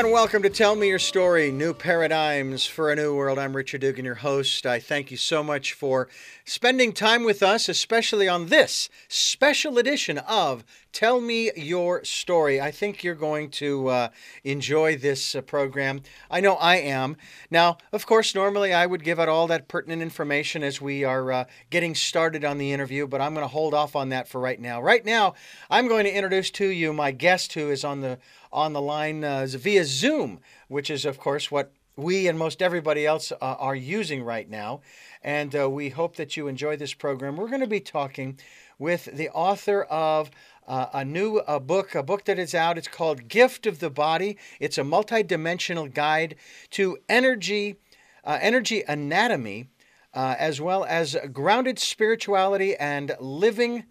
And welcome to Tell Me Your Story New Paradigms for a New World. I'm Richard Dugan, your host. I thank you so much for spending time with us, especially on this special edition of Tell Me Your Story. I think you're going to uh, enjoy this uh, program. I know I am. Now, of course, normally I would give out all that pertinent information as we are uh, getting started on the interview, but I'm going to hold off on that for right now. Right now, I'm going to introduce to you my guest who is on the on the line uh, via Zoom, which is, of course, what we and most everybody else uh, are using right now. And uh, we hope that you enjoy this program. We're going to be talking with the author of uh, a new uh, book, a book that is out. It's called Gift of the Body. It's a multidimensional guide to energy, uh, energy anatomy, as well as grounded spirituality and living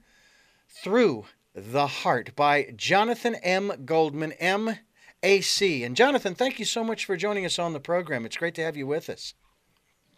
through the Heart by Jonathan M. Goldman, M.A.C. And Jonathan, thank you so much for joining us on the program. It's great to have you with us.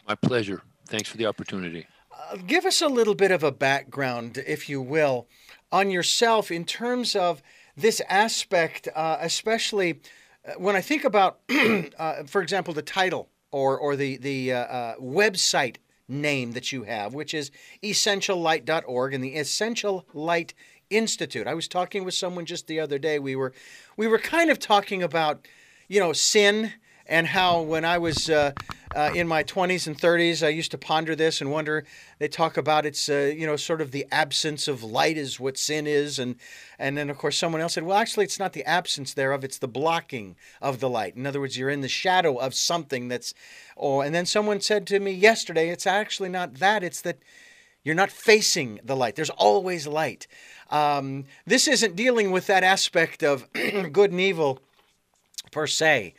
My pleasure. Thanks for the opportunity. Uh, give us a little bit of a background, if you will, on yourself in terms of this aspect, uh, especially uh, when I think about, uh, for example, the title or, or the, the uh, uh, website name that you have, which is essentiallight.org and the Essential Light Institute. I was talking with someone just the other day. We were we were kind of talking about, you know, sin and how when I was uh, uh, in my 20s and 30s, I used to ponder this and wonder. They talk about it's, uh, you know, sort of the absence of light is what sin is, and and then of course someone else said, well, actually, it's not the absence thereof; it's the blocking of the light. In other words, you're in the shadow of something that's, Oh, and then someone said to me yesterday, it's actually not that; it's that you're not facing the light. There's always light. Um, this isn't dealing with that aspect of good and evil per se,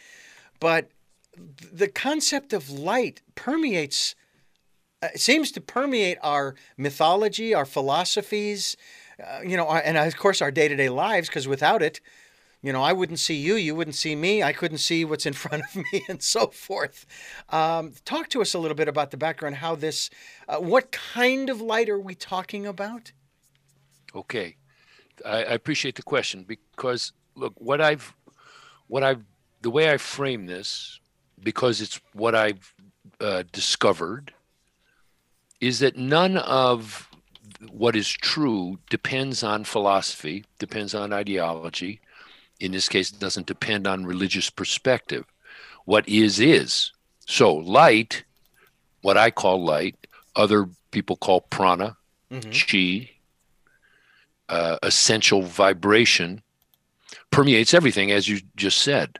but the concept of light permeates, uh, seems to permeate our mythology, our philosophies, uh, you know, and of course our day to day lives, because without it, you know, I wouldn't see you, you wouldn't see me, I couldn't see what's in front of me, and so forth. Um, talk to us a little bit about the background, how this, uh, what kind of light are we talking about? Okay, I, I appreciate the question because look, what I've, what I've, the way I frame this, because it's what I've uh, discovered, is that none of what is true depends on philosophy, depends on ideology, in this case, it doesn't depend on religious perspective. What is, is. So, light, what I call light, other people call prana, mm-hmm. chi, uh, essential vibration, permeates everything, as you just said.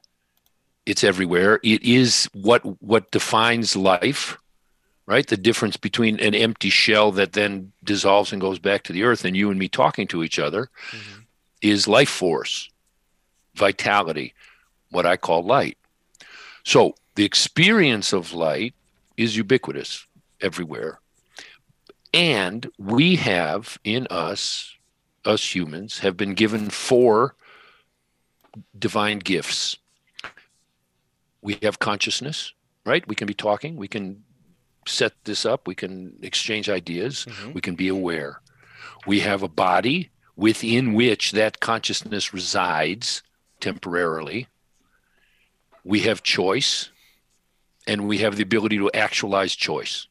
It's everywhere. It is what what defines life, right? The difference between an empty shell that then dissolves and goes back to the earth, and you and me talking to each other, mm-hmm. is life force vitality, what I call light. So the experience of light is ubiquitous everywhere. And we have in us, us humans, have been given four divine gifts. We have consciousness, right? We can be talking, we can set this up, we can exchange ideas, mm-hmm. we can be aware. We have a body within which that consciousness resides temporarily. We have choice and we have the ability to actualize choice.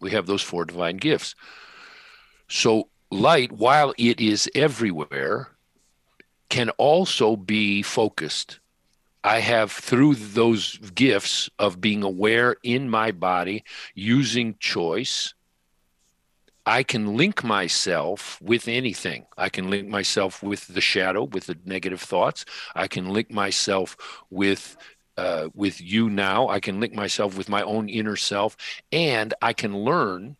We have those four divine gifts. So, light, while it is everywhere, can also be focused. I have, through those gifts of being aware in my body, using choice, I can link myself with anything. I can link myself with the shadow, with the negative thoughts. I can link myself with uh, with you now. I can link myself with my own inner self, and I can learn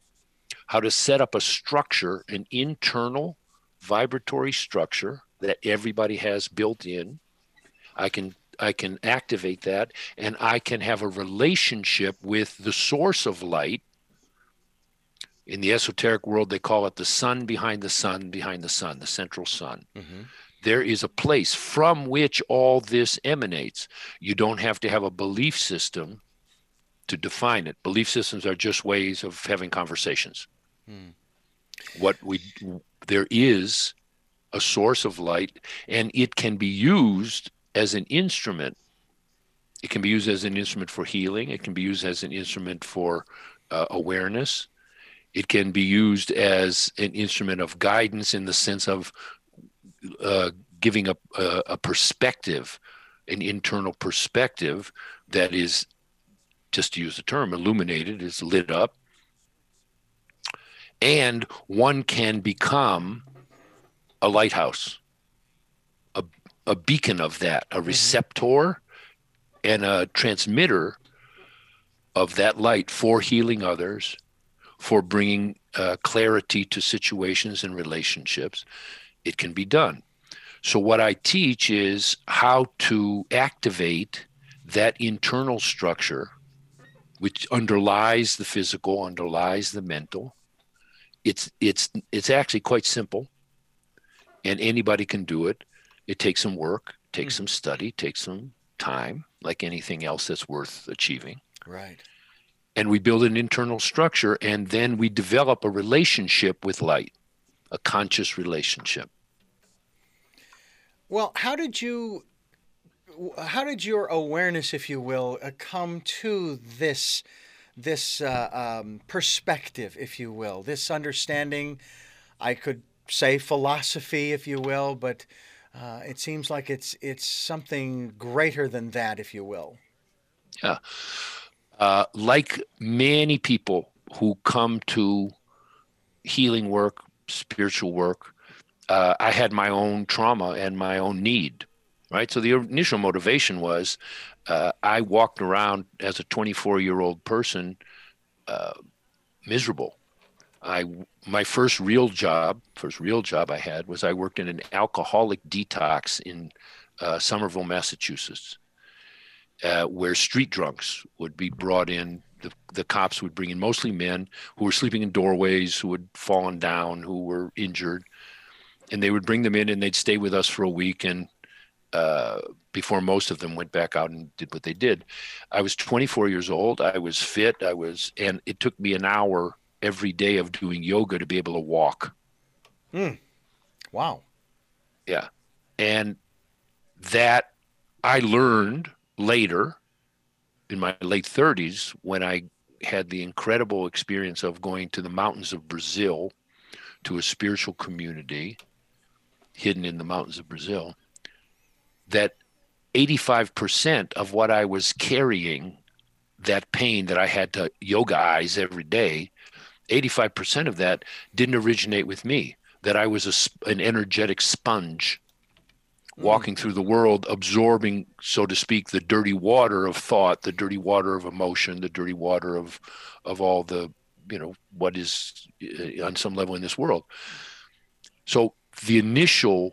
how to set up a structure, an internal vibratory structure that everybody has built in. I can I can activate that, and I can have a relationship with the source of light in the esoteric world, they call it the sun behind the sun behind the sun, the central sun. Mm-hmm. There is a place from which all this emanates. You don't have to have a belief system to define it. Belief systems are just ways of having conversations. Mm. What we there is a source of light, and it can be used as an instrument It can be used as an instrument for healing. It can be used as an instrument for uh, awareness. It can be used as an instrument of guidance in the sense of uh, giving a, a, a perspective, an internal perspective that is, just to use the term, illuminated, is lit up. And one can become a lighthouse, a, beacon of that, a mm-hmm. receptor and a transmitter of that light for healing others, for bringing uh, clarity to situations and relationships. It can be done. So, what I teach is how to activate that internal structure, which underlies the physical, underlies the mental. It's it's it's actually quite simple, and anybody can do it. It takes some work, takes mm. some study, takes some time, like anything else that's worth achieving. Right. And we build an internal structure, and then we develop a relationship with light, a conscious relationship. Well, how did you how did your awareness, if you will, uh, come to this this uh, um, perspective, if you will, this understanding? I could say philosophy, if you will, but uh, it seems like it's it's something greater than that, if you will. Yeah, uh, like many people who come to healing work, spiritual work, uh, I had my own trauma and my own need, right? So the initial motivation was uh, I walked around as a 24 year old person uh, miserable. I my first real job, first real job I had was I worked in an alcoholic detox in uh, Somerville, Massachusetts, uh, where street drunks would be brought in the, the cops would bring in mostly men who were sleeping in doorways, who had fallen down, who were injured, and they would bring them in and they'd stay with us for a week and uh, before most of them went back out and did what they did. I was 24 years old. I was fit. I was, and it took me an hour every day of doing yoga to be able to walk. Hmm. Wow. Yeah. And that I learned later in my late 30s when I had the incredible experience of going to the mountains of Brazil to a spiritual community hidden in the mountains of Brazil, that 85% of what I was carrying, that pain that I had to yoga eyes every day, 85% of that didn't originate with me, that I was a, an energetic sponge hmm. walking through the world, absorbing, so to speak, the dirty water of thought, the dirty water of emotion, the dirty water of, of all the, you know, what is uh, on some level in this world. So the initial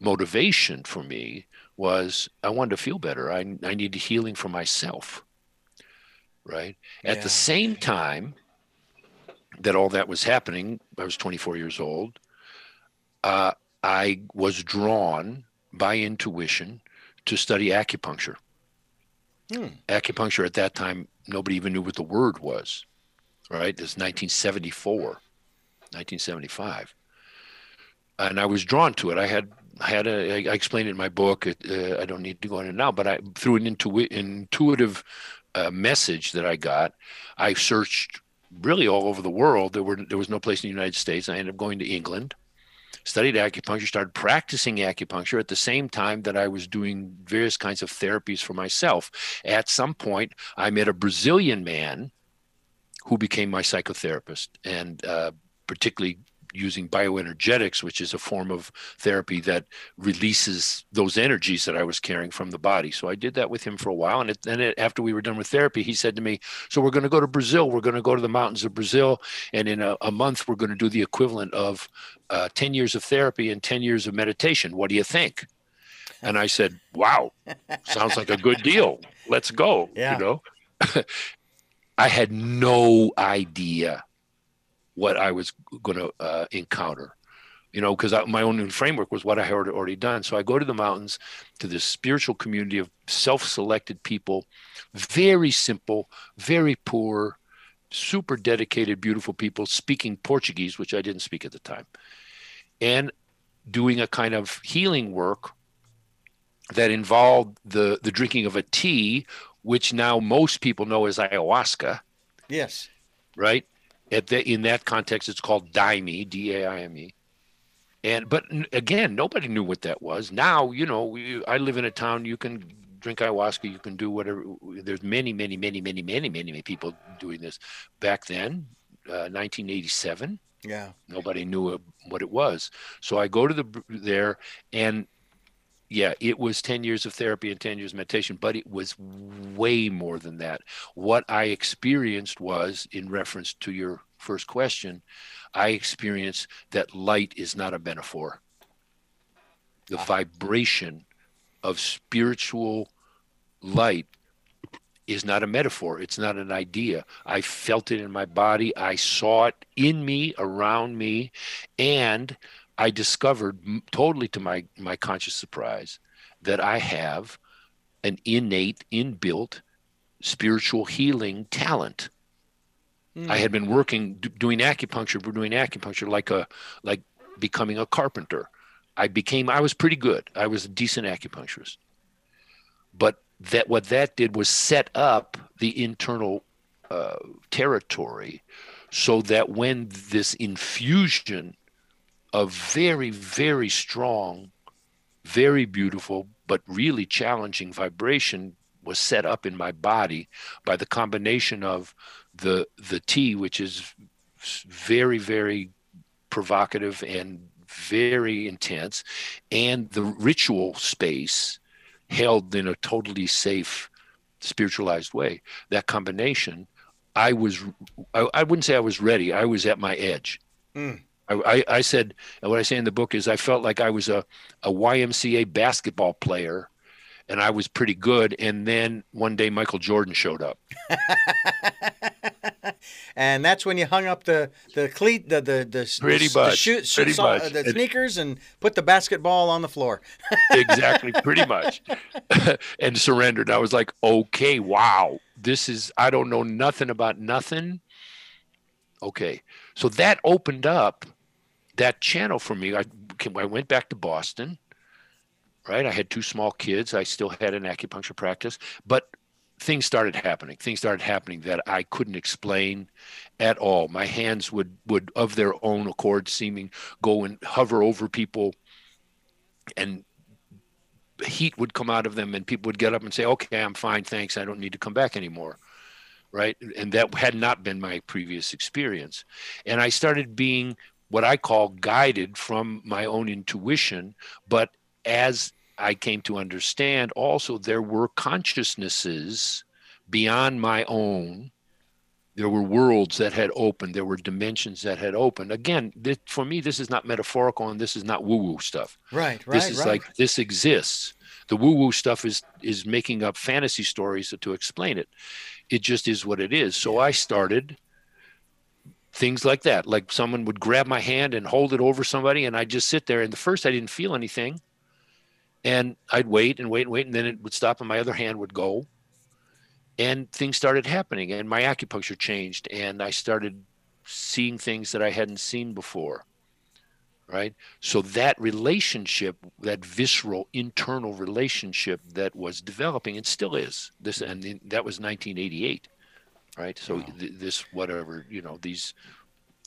motivation for me was I wanted to feel better. I, I needed healing for myself. Right. Yeah. At the same time that all that was happening, I was 24 years old. Uh, I was drawn by intuition to study acupuncture. Hmm. Acupuncture at that time, nobody even knew what the word was. Right. This 1974, 1975 and I was drawn to it. I had I had a, I explained it in my book. Uh, I don't need to go into it now, but I through an intu- intuitive uh, message that I got, I searched really all over the world. There were there was no place in the United States. I ended up going to England, studied acupuncture, started practicing acupuncture at the same time that I was doing various kinds of therapies for myself. At some point, I met a Brazilian man who became my psychotherapist, and uh, particularly using bioenergetics, which is a form of therapy that releases those energies that I was carrying from the body. So I did that with him for a while. And then after we were done with therapy, he said to me, So we're going to go to Brazil. We're going to go to the mountains of Brazil. And in a, a month, we're going to do the equivalent of uh, 10 years of therapy and 10 years of meditation. What do you think? And I said, Wow, sounds like a good deal. Let's go. Yeah. You know? I had no idea what I was going to uh, encounter. You know, because my own framework was what I had already done. So I go to the mountains, to this spiritual community of self-selected people, very simple, very poor, super dedicated, beautiful people speaking Portuguese, which I didn't speak at the time, and doing a kind of healing work that involved the the drinking of a tea, which now most people know as ayahuasca. Yes. Right. At the, in that context, it's called daime, D-A-I-M-E. And but again, nobody knew what that was. Now, you know, we, I live in a town. You can drink ayahuasca. You can do whatever. There's many, many, many, many, many, many, many people doing this. Back then, uh, 1987. Yeah. Nobody knew what it was. So I go to the there, and yeah, it was 10 years of therapy and 10 years of meditation, but it was way more than that. What I experienced was, in reference to your first question, I experienced that light is not a metaphor. The vibration of spiritual light is not a metaphor. It's not an idea. I felt it in my body. I saw it in me, around me, and I discovered, totally to my my conscious surprise, that I have an innate, inbuilt spiritual healing talent. Mm. I had been working doing acupuncture, doing acupuncture like a like becoming a carpenter. I became I was pretty good. I was a decent acupuncturist. But that what that did was set up the internal uh, territory so that when this infusion of very very strong very beautiful but really challenging vibration was set up in my body by the combination of the the tea which is very very provocative and very intense and the ritual space held in a totally safe, spiritualized way. That combination, I was, I, I wouldn't say I was ready. I was at my edge. Mm. I, I, said, what I say in the book is I felt like I was a, a YMCA basketball player and I was pretty good. And then one day Michael Jordan showed up. and that's when you hung up the the cleat the the the, pretty the, much, the, shoot, pretty shoot, much. the sneakers and put the basketball on the floor. exactly, pretty much, and surrendered. I was like, okay, wow, this is I don't know nothing about nothing. Okay, so that opened up that channel for me. I I went back to Boston. Right, I had two small kids. I still had an acupuncture practice, but things started happening. Things started happening that I couldn't explain at all. My hands would would of their own accord seeming go and hover over people and heat would come out of them and people would get up and say, "Okay, I'm fine, thanks. I don't need to come back anymore." Right? And that had not been my previous experience. And I started being what I call guided from my own intuition, but as I came to understand also there were consciousnesses beyond my own. There were worlds that had opened. There were dimensions that had opened. Again, this, for me, this is not metaphorical and this is not woo woo stuff. Right, right. This is right. like this exists. The woo woo stuff is is making up fantasy stories to, to explain it. It just is what it is. So I started things like that. Like someone would grab my hand and hold it over somebody, and I'd just sit there. And the first, I didn't feel anything and I'd wait and wait and wait, and then it would stop, and my other hand would go, and things started happening, and my acupuncture changed, and I started seeing things that I hadn't seen before. Right. So that relationship, that visceral internal relationship that was developing, and still is this, and that was 1988. Right. So wow. th- this, whatever, you know, these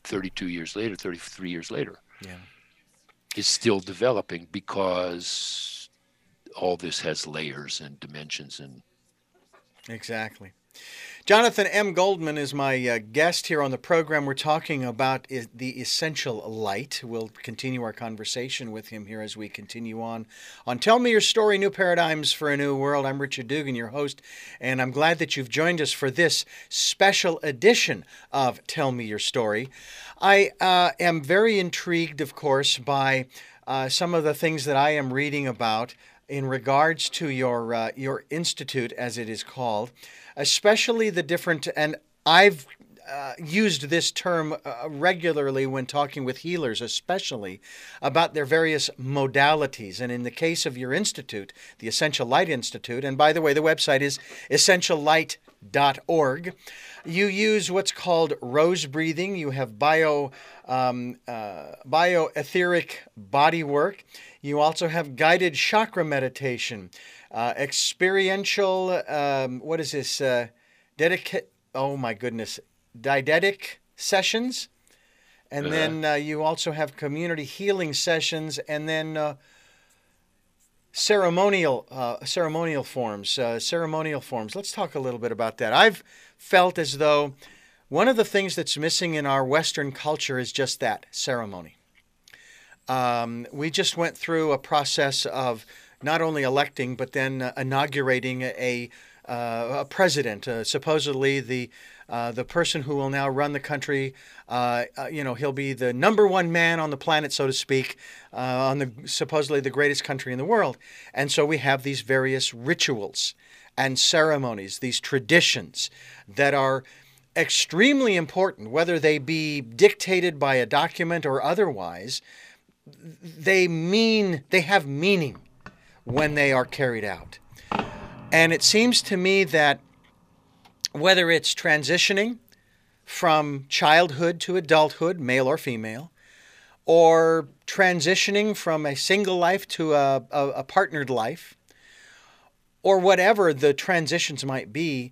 32 years later, 33 years later. Yeah. Is still developing because all this has layers and dimensions and exactly jonathan m. Goldman is my uh, guest here on the program. We're talking about the essential light. We'll continue our conversation with him here as we continue on. On tell me your story new paradigms for a new world. I'm richard dugan your host and i'm glad that you've joined us for this special edition of tell me your story. I uh, am very intrigued of course by uh, some of the things that I am reading about in regards to your uh, your institute, as it is called, especially the different. And I've uh, used this term uh, regularly when talking with healers, especially about their various modalities. And in the case of your institute, the Essential Light Institute, and by the way, the website is essentiallight.org, you use what's called rose breathing. You have bio um, uh, bioetheric body work. You also have guided chakra meditation, uh, experiential. Um, what is this? Uh, dedicate. Oh my goodness, didactic sessions, and Uh-huh. then uh, you also have community healing sessions, and then uh, ceremonial uh, ceremonial forms. Uh, ceremonial forms. Let's talk a little bit about that. I've felt as though one of the things that's missing in our Western culture is just that ceremony. Um, we just went through a process of not only electing but then uh, inaugurating a, uh, a president. Uh, supposedly the uh, the person who will now run the country. Uh, uh, you know, he'll be the number one man on the planet, so to speak, uh, on the supposedly the greatest country in the world. And so we have these various rituals and ceremonies, these traditions that are extremely important, whether they be dictated by a document or otherwise. They mean they have meaning when they are carried out. And it seems to me that whether it's transitioning from childhood to adulthood, male or female, or transitioning from a single life to a, a, a partnered life, or whatever the transitions might be,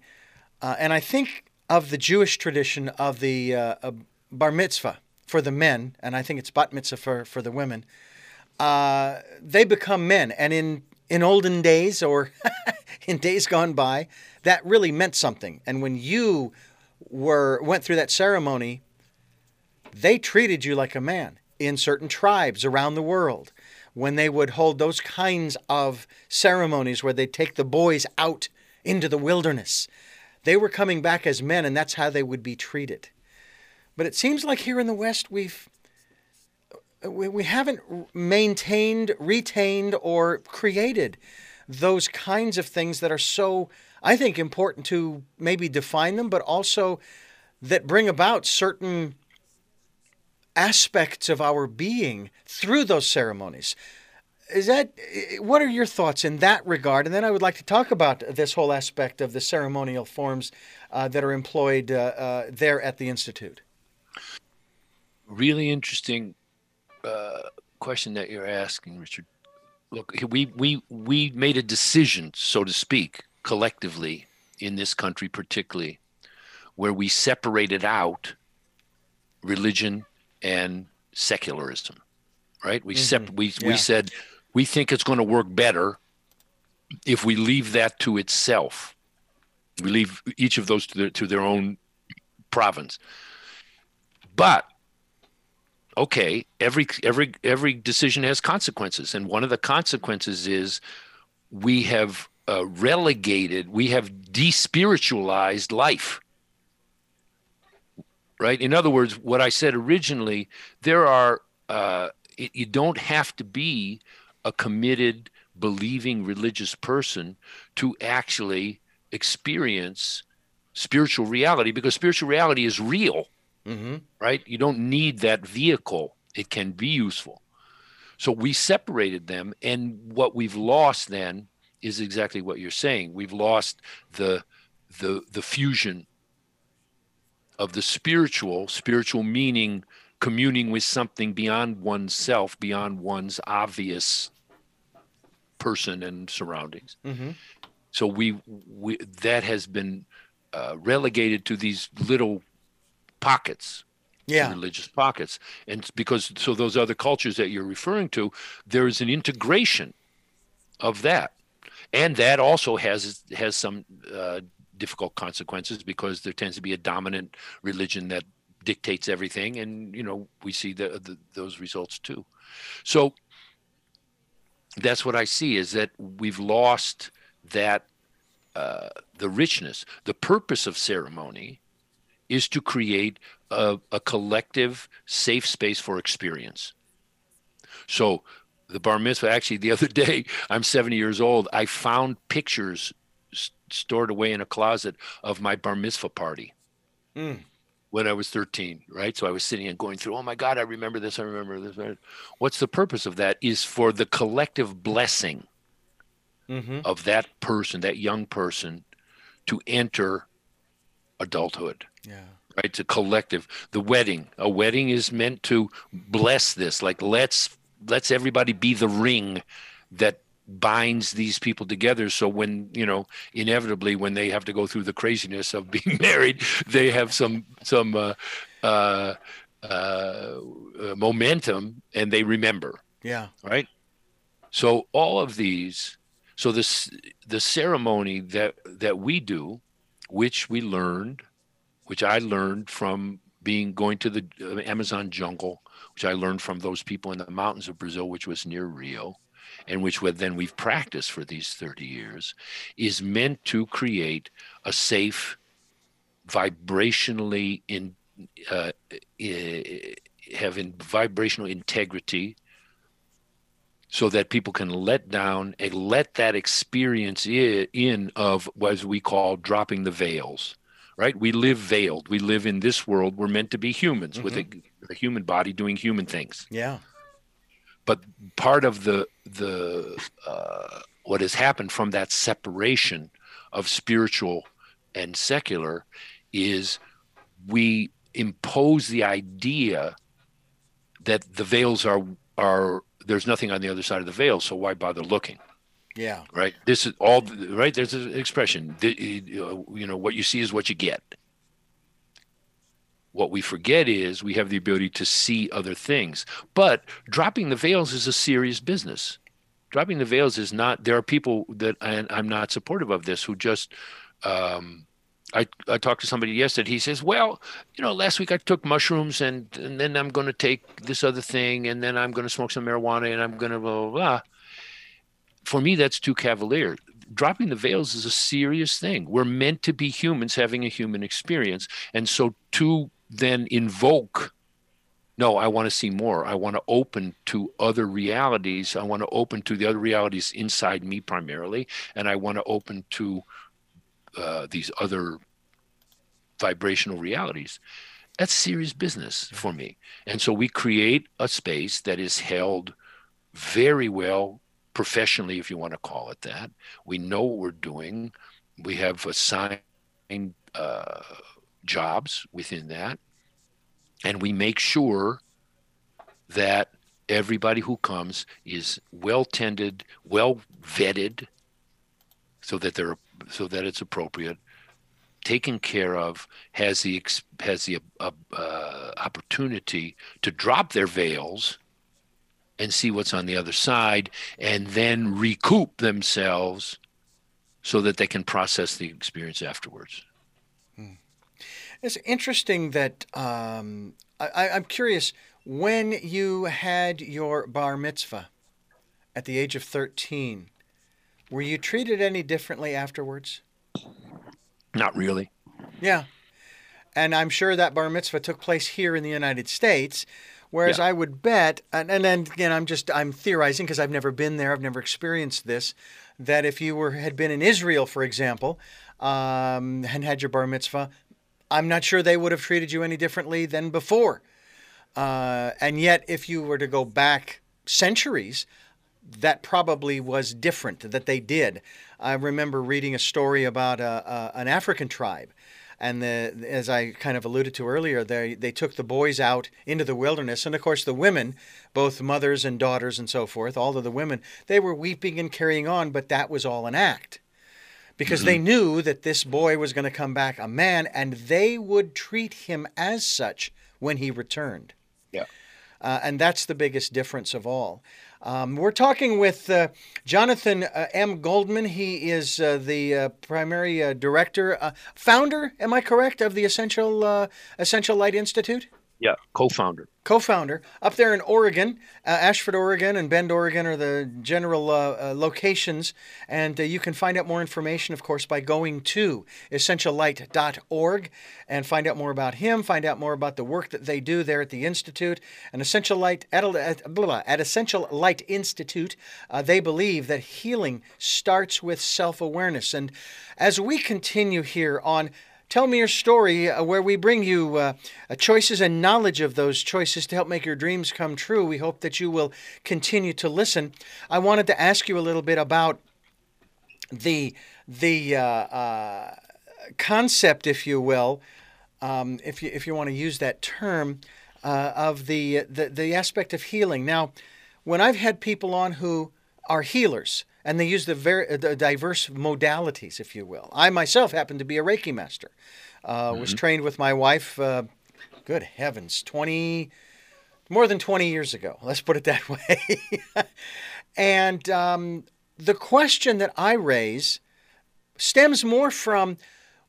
uh, and I think of the Jewish tradition of the uh, uh, bar mitzvah for the men, and I think it's bat mitzvah for, for the women. Uh, they become men, and in in olden days or in days gone by, that really meant something. And when you were went through that ceremony, they treated you like a man in certain tribes around the world. When they would hold those kinds of ceremonies where they take the boys out into the wilderness, they were coming back as men, and that's how they would be treated. But it seems like here in the West, we've we, we haven't maintained, retained, or created those kinds of things that are so, I think, important to maybe define them, but also that bring about certain aspects of our being through those ceremonies. Is that what are your thoughts in that regard? And then I would like to talk about this whole aspect of the ceremonial forms uh, that are employed uh, uh, there at the institute. Really interesting uh, question that you're asking, Richard. Look, we we we made a decision, so to speak, collectively in this country, particularly, where we separated out religion and secularism. Right? We sep- we Yeah. we said we think it's going to work better if we leave that to itself. We leave each of those to their to their own province. But okay, every every every decision has consequences, and one of the consequences is we have uh, relegated, we have despiritualized life. Right. In other words, what I said originally, there are uh, it, you don't have to be a committed, believing religious person to actually experience spiritual reality because spiritual reality is real Mm-hmm. right? You don't need that vehicle. It can be useful. So we separated them, and what we've lost then is exactly what you're saying. We've lost the the the fusion of the spiritual, spiritual meaning communing with something beyond oneself, beyond one's obvious person and surroundings. Mm-hmm. So we, we that has been uh, relegated to these little pockets Yeah. religious pockets. And because so those other cultures that you're referring to there is an integration of that. And that also has has some uh, difficult consequences because there tends to be a dominant religion that dictates everything. And you know we see the, the those results too. So that's what i see is that we've lost that uh, the richness. The purpose of ceremony is to create a, a collective safe space for experience. So the bar mitzvah, actually, the other day, I'm 70 years old, I found pictures stored away in a closet of my bar mitzvah party, Mm. when I was 13, right? So I was sitting and going through, oh my God, I remember this, I remember this. What's the purpose of that? Is for the collective blessing mm-hmm. of that person, that young person, to enter adulthood. Yeah. Right? It's a collective. The wedding. A wedding is meant to bless this. Like let's let's everybody be the ring that binds these people together so when you know inevitably when they have to go through the craziness of being married they have some some uh, uh, uh, momentum and they remember yeah right so all of these so this the ceremony that that we do which we learned which i learned from being going to the uh, amazon jungle which i learned from those people in the mountains of brazil which was near rio and which then we've practiced for these 30 years, is meant to create a safe, vibrationally in uh, have in vibrational integrity so that people can let down and let that experience in of what we call dropping the veils right? We live veiled. We live in this world. We're meant to be humans mm-hmm. with a, a, human body doing human things. Yeah. But part of the the uh, what has happened from that separation of spiritual and secular is we impose the idea that the veils are are there's nothing on the other side of the veil so why bother looking? Yeah. Right? This is all right? There's an expression. You know what you see is what you get. What we forget is we have the ability to see other things. But dropping the veils is a serious business. Dropping the veils is not, there are people that, and I'm not supportive of this, who just, um, I, I talked to somebody yesterday. He says, "Well, you know, last week I took mushrooms, and and then I'm going to take this other thing, and then I'm going to smoke some marijuana, and I'm going to blah, blah blah." For me, that's too cavalier. Dropping the veils is a serious thing. We're meant to be humans having a human experience, and so to then invoke no i want to see more i want to open to other realities i want to open to the other realities inside me primarily and i want to open to uh, these other vibrational realities. That's serious business for me. And so we create a space that is held very well professionally if you want to call it that. We know what we're doing. We have assigned uh, jobs within that. And we make sure that everybody who comes is well tended, well vetted, so that they're so that it's appropriate, taken care of, has the has the uh, uh, opportunity to drop their veils and see what's on the other side, and then recoup themselves so that they can process the experience afterwards. It's interesting that um, I, I'm curious when you had your bar mitzvah at the age of 13, were you treated any differently afterwards? Not really. Yeah. And I'm sure that bar mitzvah took place here in the United States. Whereas yeah. I would bet, and, and then again, I'm just I'm theorizing because I've never been there, I've never experienced this, that if you were had been in Israel, for example, um, and had your bar mitzvah, I'm not sure they would have treated you any differently than before. Uh, and yet, if you were to go back centuries, that probably was different that they did. I remember reading a story about a, a, an African tribe. And the, as I kind of alluded to earlier, they, they took the boys out into the wilderness. And of course, the women, both mothers and daughters and so forth, all of the women, they were weeping and carrying on, but that was all an act because mm-hmm. they knew that this boy was going to come back a man and they would treat him as such when he returned. Yeah. Uh, and that's the biggest difference of all. Um, we're talking with uh, Jonathan uh, M. Goldman. He is uh, the uh, primary uh, director, founder, am I correct, of the Essential, Essential Light Institute? Yeah, co founder co-founder up there in Oregon, uh, Ashland, Oregon, and Bend, Oregon are the general uh, uh, locations. And uh, you can find out more information, of course, by going to essentiallight.org and find out more about him, find out more about the work that they do there at the institute. And Essential Light at, at, blah, at Essential Light Institute, uh, they believe that healing starts with self-awareness. And as we continue here on Tell me your story, uh, where we bring you uh, uh, choices and knowledge of those choices to help make your dreams come true. We hope that you will continue to listen. I wanted to ask you a little bit about the the uh, uh, concept, if you will, um, if you if you want to use that term, uh, of the, the the aspect of healing. Now, when I've had people on who are healers and they use the, very, the diverse modalities, if you will. I myself happen to be a Reiki master. Uh, mm-hmm. Was trained with my wife. Uh, good heavens, twenty more than twenty years ago. Let's put it that way. and um, the question that I raise stems more from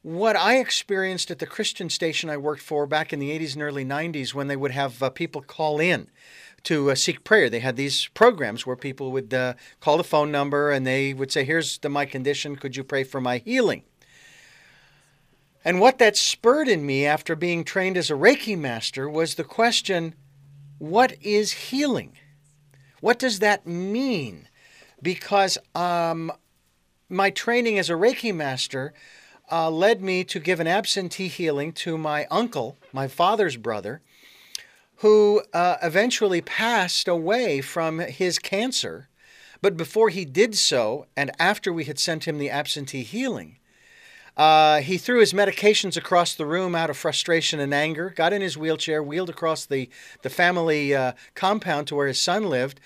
what I experienced at the Christian station I worked for back in the 80s and early 90s when they would have uh, people call in to uh, seek prayer. They had these programs where people would uh, call the phone number and they would say, Here's the, my condition. Could you pray for my healing? And what that spurred in me after being trained as a Reiki master was the question what is healing? What does that mean? Because um, my training as a Reiki master uh, led me to give an absentee healing to my uncle, my father's brother, who uh, eventually passed away from his cancer. But before he did so, and after we had sent him the absentee healing, uh, he threw his medications across the room out of frustration and anger, got in his wheelchair, wheeled across the, the family uh, compound to where his son lived.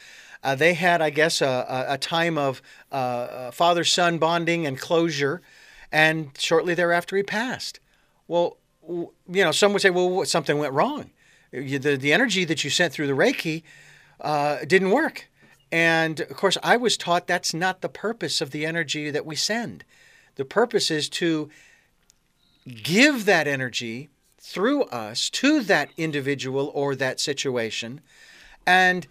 Uh, they had, I guess, a, a time of uh, uh, father son bonding and closure, and shortly thereafter he passed. Well, you know, some would say, well, something went wrong the, the energy that you sent through the Reiki uh, didn't work. And of course, I was taught that's not the purpose of the energy that we send. The purpose is to give that energy through us to that individual or that situation, and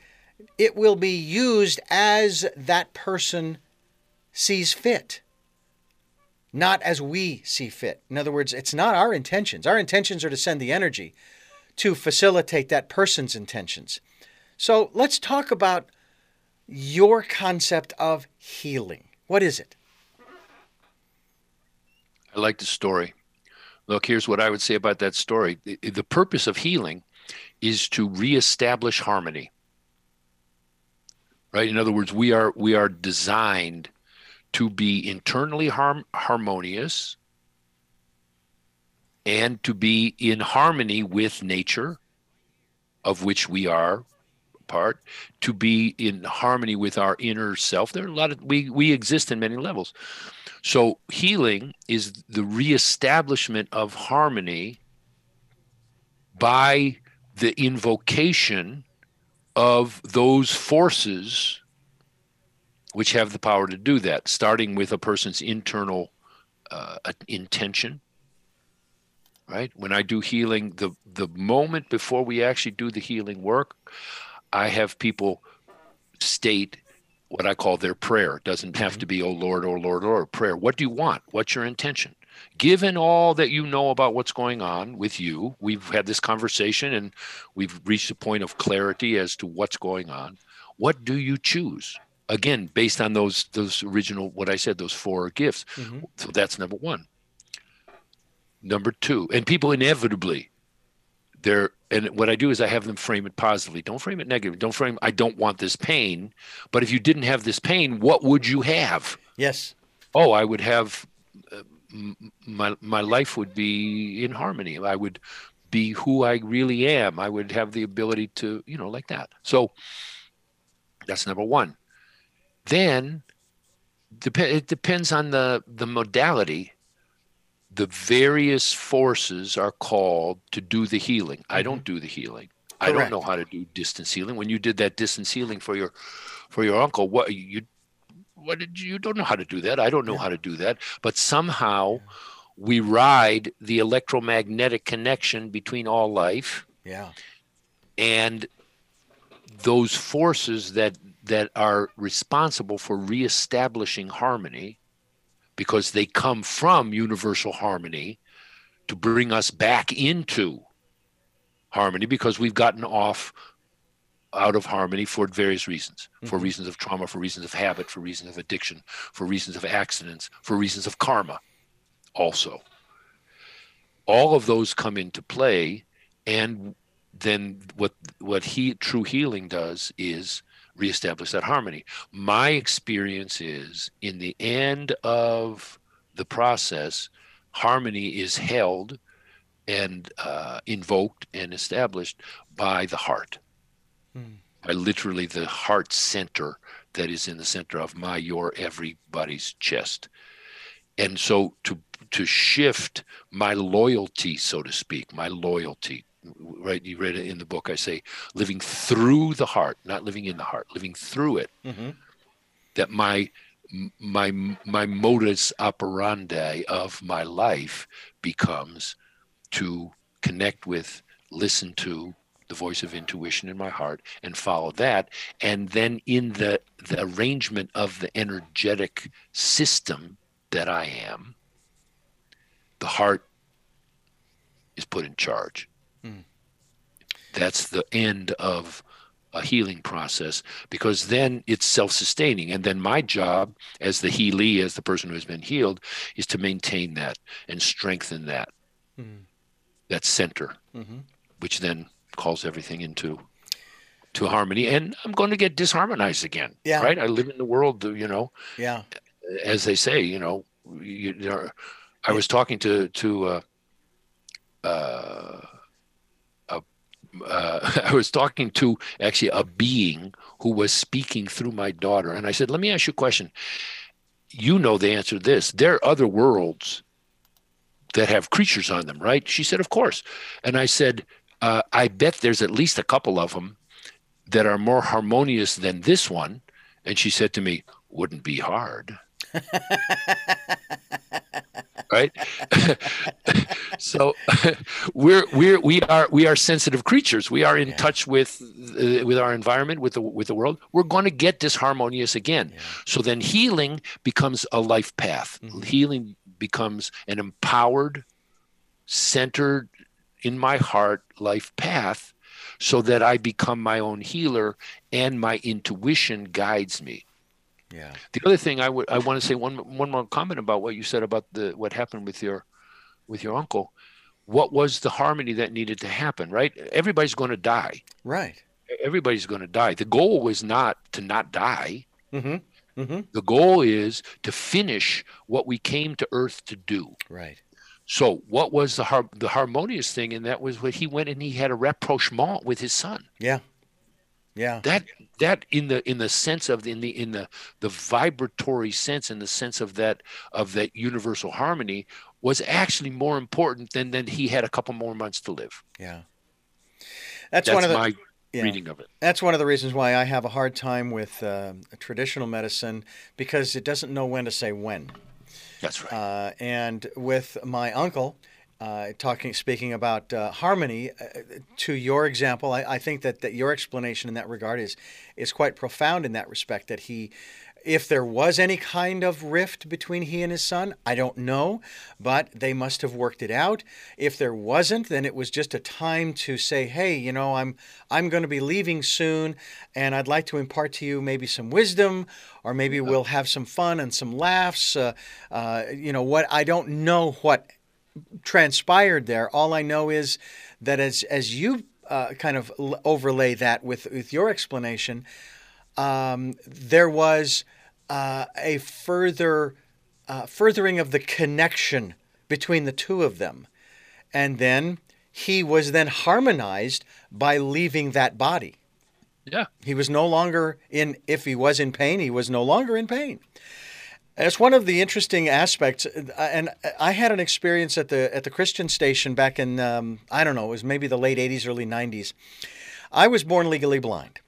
it will be used as that person sees fit, not as we see fit. In other words, it's not our intentions. Our intentions are to send the energy, to facilitate that person's intentions. So let's talk about your concept of healing. What is it? I like the story. Look, here's what I would say about that story. The purpose of healing is to reestablish harmony. Right? In other words, we are we are designed to be internally harm, harmonious and to be in harmony with nature, of which we are part, to be in harmony with our inner self. There are a lot of we we exist in many levels. So healing is the reestablishment of harmony by the invocation of those forces which have the power to do that, starting with a person's internal uh, intention, right? When i do healing the the moment before we actually do the healing work i have people state what i call their prayer. It doesn't have mm-hmm. to be oh lord oh lord oh lord prayer. What do you want? What's your intention? Given all that you know about what's going on with you we've had this conversation and we've reached a point of clarity as to what's going on. What do you choose? Again based on those those original what i said those four gifts. Mm-hmm. so that's number one Number two, and people inevitably, they're and what I do is I have them frame it positively. Don't frame it negatively. Don't frame I don't want this pain. But if you didn't have this pain, what would you have? Yes. Oh, I would have uh, my my life would be in harmony. I would be who I really am. I would have the ability to, you know, like that. So that's number 1. Then it depends on the the modality the various forces are called to do the healing. Mm-hmm. I don't mm-hmm. do the healing. Correct. I don't know how to do distance healing. When you did that distance healing for your for your uncle, what you what did you, you don't know how to do that. I don't know yeah. how to do that. But somehow we ride the electromagnetic connection between all life. Yeah. And those forces that that are responsible for reestablishing harmony because they come from universal harmony to bring us back into harmony because we've gotten off out of harmony for various reasons mm-hmm. for reasons of trauma for reasons of habit for reasons of addiction for reasons of accidents for reasons of karma also all of those come into play and then what what he true healing does is reestablish that harmony my experience is in the end of the process harmony is held and uh, invoked and established by the heart mm. by literally the heart center that is in the center of my your everybody's chest and so to to shift my loyalty, so to speak, my loyalty. Right, you read it in the book. I say living through the heart, not living in the heart, living through it. Mm-hmm. That my my my modus operandi of my life becomes to connect with, listen to the voice of intuition in my heart, and follow that. And then in the the arrangement of the energetic system that I am, the heart is put in charge. Mm. That's the end of a healing process because then it's self-sustaining and then my job as the healee as the person who has been healed is to maintain that and strengthen that mm. that center mm-hmm. which then calls everything into to harmony and i'm going to get disharmonized again yeah right i live in the world you know yeah as they say you know you, you know I was talking to to uh, uh, uh, I was talking to actually a being who was speaking through my daughter, and I said, "Let me ask you a question. You know the answer to this. There are other worlds that have creatures on them, right?" She said, "Of course." And I said, uh, "I bet there's at least a couple of them that are more harmonious than this one." And she said to me, "Wouldn't be hard." right? so we're we're we are we are sensitive creatures. We are in yeah. touch with uh, with our environment, with the with the world. We're going to get disharmonious again. Yeah. So then healing becomes a life path. Mm-hmm. Healing becomes an empowered, centered in my heart life path so that I become my own healer and my intuition guides me. Yeah. The other thing I would I want to say one one more comment about what you said about the what happened with your with your uncle. What was the harmony that needed to happen? Right. Everybody's going to die. Right. Everybody's going to die. The goal was not to not die. Mm-hmm. Mm-hmm. The goal is to finish what we came to Earth to do. Right. So, what was the har- the harmonious thing? And that was what he went and he had a rapprochement with his son. Yeah. Yeah. That that in the in the sense of in the in the the vibratory sense in the sense of that of that universal harmony was actually more important than than he had a couple more months to live. Yeah. That's, That's one of the my yeah. reading of it. That's one of the reasons why I have a hard time with uh, traditional medicine because it doesn't know when to say when. That's right. Uh, and with my uncle, uh, talking, speaking about uh, harmony, uh, to your example, I, I, think that, that your explanation in that regard is is quite profound in that respect. That he, if there was any kind of rift between he and his son, I don't know, but they must have worked it out. If there wasn't, then it was just a time to say, hey, you know, I'm I'm going to be leaving soon, and I'd like to impart to you maybe some wisdom, or maybe we'll have some fun and some laughs. Uh, uh, you know what? I don't know what transpired there. All I know is that as as you uh, kind of overlay that with with your explanation, um, there was uh, a further uh, furthering of the connection between the two of them, and then he was then harmonized by leaving that body. Yeah, he was no longer in. If he was in pain, he was no longer in pain. It's one of the interesting aspects, uh, and I had an experience at the at the Christian station back in um, I don't know, it was maybe the late '80s, early '90s. I was born legally blind,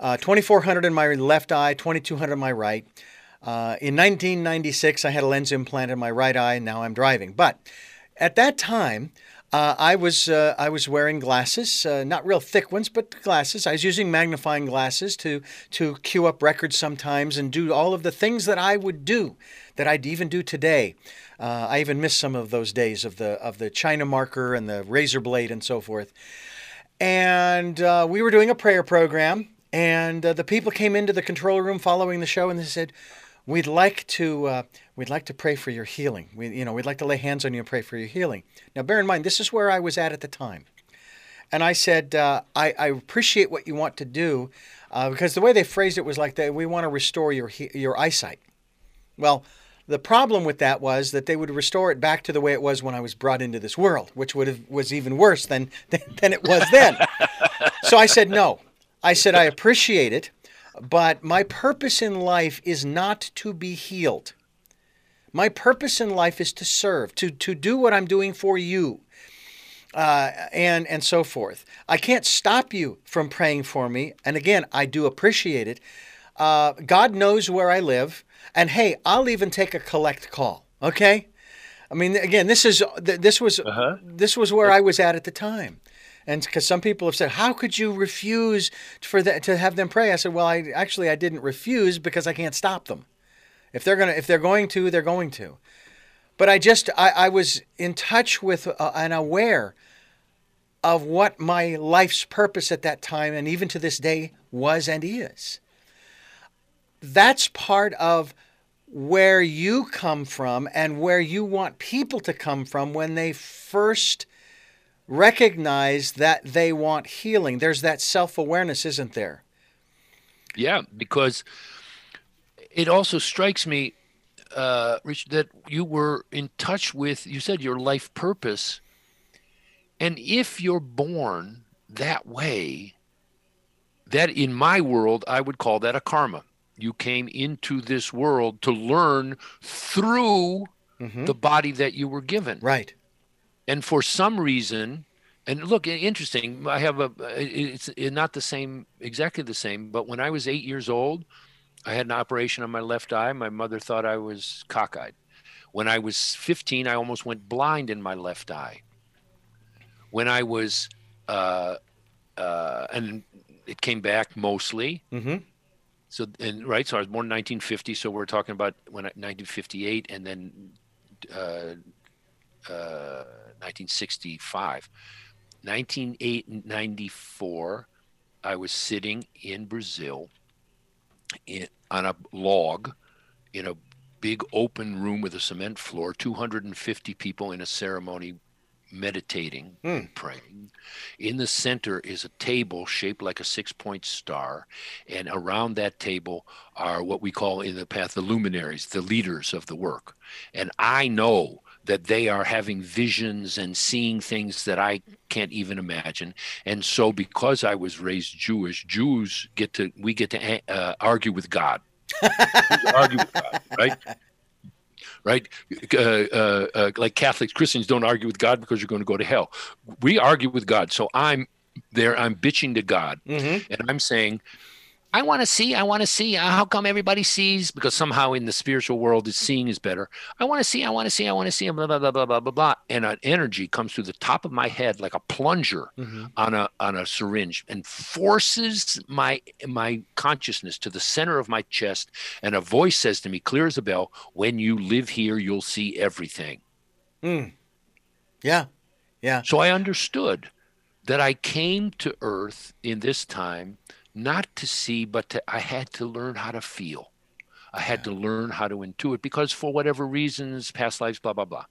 uh, 2,400 in my left eye, 2,200 in my right. Uh, in 1996, I had a lens implant in my right eye, and now I'm driving. But at that time, uh, I was uh, I was wearing glasses, uh, not real thick ones, but glasses. I was using magnifying glasses to to cue up records sometimes and do all of the things that I would do, that I'd even do today. Uh, I even miss some of those days of the of the China marker and the razor blade and so forth. And uh, we were doing a prayer program, and uh, the people came into the control room following the show, and they said, we'd like to uh, we'd like to pray for your healing. We, you know, we'd like to lay hands on you and pray for your healing. Now, bear in mind, this is where I was at at the time, and I said, uh, I, I, appreciate what you want to do, uh, because the way they phrased it was like that we want to restore your your eyesight. Well, the problem with that was that they would restore it back to the way it was when I was brought into this world, which would have was even worse than than it was then. so I said no. I said I appreciate it, but my purpose in life is not to be healed. My purpose in life is to serve, to, to do what I'm doing for you, uh, and, and so forth. I can't stop you from praying for me. And again, I do appreciate it. Uh, God knows where I live. And hey, I'll even take a collect call. Okay? I mean, again, this is this was uh-huh. this was where I was at at the time, and because some people have said, "How could you refuse for to have them pray?" I said, "Well, I actually I didn't refuse because I can't stop them. If they're gonna if they're going to, they're going to." But I just I, I was in touch with uh, and aware of what my life's purpose at that time and even to this day was and is. That's part of where you come from and where you want people to come from when they first recognize that they want healing. There's that self awareness, isn't there? Yeah, because it also strikes me, uh, Rich, that you were in touch with, you said your life purpose. And if you're born that way, that in my world, I would call that a karma you came into this world to learn through mm-hmm. the body that you were given. Right. And for some reason, and look, interesting. I have a. It's not the same, exactly the same. But when I was eight years old, I had an operation on my left eye. My mother thought I was cockeyed. When I was 15, I almost went blind in my left eye. When I was, uh, uh, and it came back mostly. Mm-hmm. So and right, so I was born in 1950. So we're talking about when 1958, and then uh, uh, 1965, 1994. I was sitting in Brazil, in, on a log, in a big open room with a cement floor, 250 people in a ceremony meditating mm. and praying. In the center is a table shaped like a six point star. And around that table are what we call in the path the luminaries, the leaders of the work. And I know that they are having visions and seeing things that I can't even imagine. And so, because I was raised Jewish, Jews get to we get to uh, argue with God. argue with God, right? right? Uh, uh, uh, like Catholics, Christians don't argue with God because you're going to go to hell. We argue with God. So I'm there, I'm bitching to God. Mm-hmm. And I'm saying, I want to see. I want to see. Uh, how come everybody sees? Because somehow in the spiritual world, is seeing is better. I want to see. I want to see. I want to see. Blah blah blah blah blah blah blah. And an energy comes through the top of my head like a plunger mm-hmm. on a on a syringe and forces my my consciousness to the center of my chest. And a voice says to me, clear as a bell, "When you live here, you'll see everything." Mm. Yeah, yeah. So I understood that I came to Earth in this time not to see, but to, I had to learn how to feel. I had to learn how to intuit because for whatever reasons, past lives, blah, blah, blah.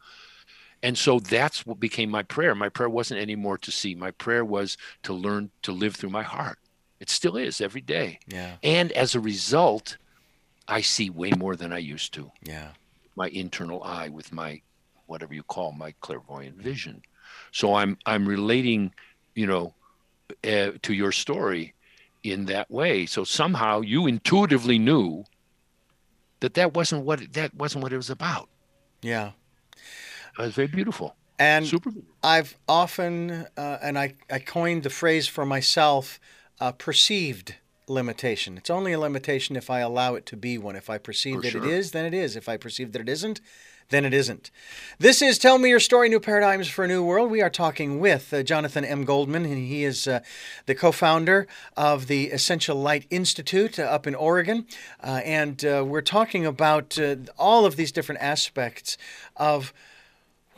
And so that's what became my prayer. My prayer wasn't anymore to see. My prayer was to learn to live through my heart. It still is every day. Yeah. And as a result, I see way more than I used to. Yeah. My internal eye with my whatever you call my clairvoyant vision. So I'm I'm relating, you know, uh, to your story in that way. So somehow you intuitively knew that that wasn't what it, that wasn't what it was about. Yeah, it was very beautiful. And Super I've often, uh, and I, I coined the phrase for myself, uh, perceived limitation. It's only a limitation if I allow it to be one. If I perceive for that sure. it is, then it is. If I perceive that it isn't, then it isn't. This is Tell Me Your Story New Paradigms for a New World. We are talking with uh, Jonathan M. Goldman, and he is uh, the co founder of the Essential Light Institute uh, up in Oregon. Uh, and uh, we're talking about uh, all of these different aspects of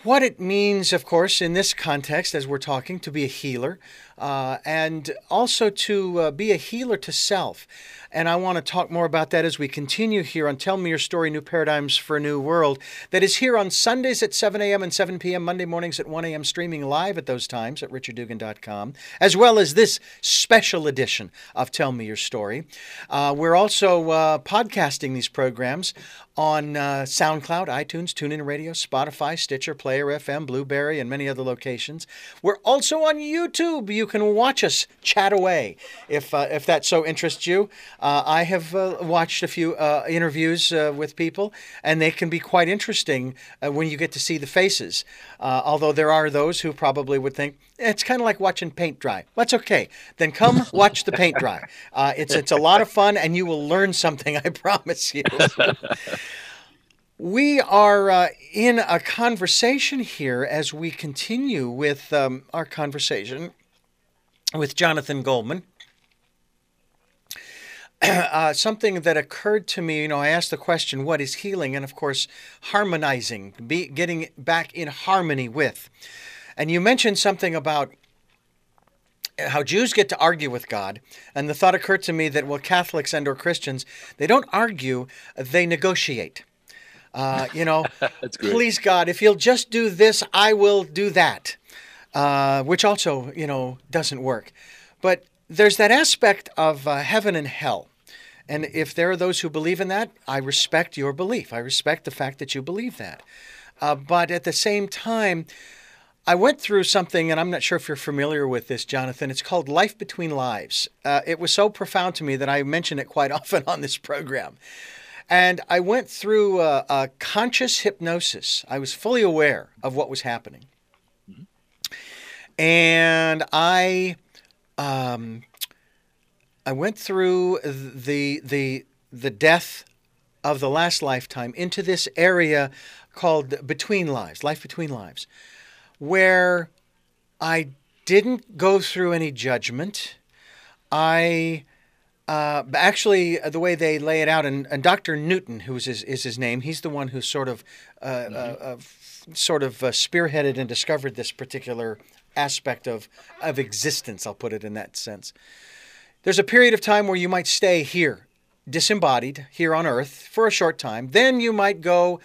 what it means, of course, in this context, as we're talking, to be a healer, uh, and also to uh, be a healer to self. And I want to talk more about that as we continue here on Tell Me Your Story New Paradigms for a New World. That is here on Sundays at 7 a.m. and 7 p.m., Monday mornings at 1 a.m., streaming live at those times at richarddugan.com, as well as this special edition of Tell Me Your Story. Uh, we're also uh, podcasting these programs on uh, SoundCloud, iTunes, TuneIn Radio, Spotify, Stitcher, Player FM, Blubrry, and many other locations. We're also on YouTube. You can watch us chat away if uh, if that so interests you. Uh, I have uh, watched a few uh, interviews uh, with people, and they can be quite interesting when you get to see the faces. although there are those who probably would think it's kind of like watching paint dry. That's okay. Then come watch the paint dry. it's it's a lot of fun, and you will learn something. I promise you. We are uh, in a conversation here as we continue with um, our conversation with Jonathan Goldman. Uh, something that occurred to me, you know, I asked the question, what is healing? And of course, harmonizing, be, getting back in harmony with. And you mentioned something about how Jews get to argue with God, and the thought occurred to me that well, Catholics and or Christians, they don't argue, they negotiate. Uh, you know, please God, if you'll just do this, I will do that, uh, which also, you know, doesn't work. But there's that aspect of uh, heaven and hell. And if there are those who believe in that, I respect your belief. I respect the fact that you believe that. Uh, but at the same time, I went through something, and I'm not sure if you're familiar with this, Jonathan. It's called Life Between Lives. Uh, it was so profound to me that I mention it quite often on this program. And I went through a, a conscious hypnosis. I was fully aware of what was happening. Mm-hmm. And I, um, I went through the the the death of the last lifetime into this area called between lives, life between lives, where I didn't go through any judgment. I uh, actually, uh, the way they lay it out, and, and Dr. Newton, who is his, is his name, he's the one who sort of, uh, mm-hmm. Uh, uh, sort of spearheaded and discovered this particular aspect of of existence. I'll put it in that sense. There's a period of time where you might stay here, disembodied here on Earth for a short time. Then you might go,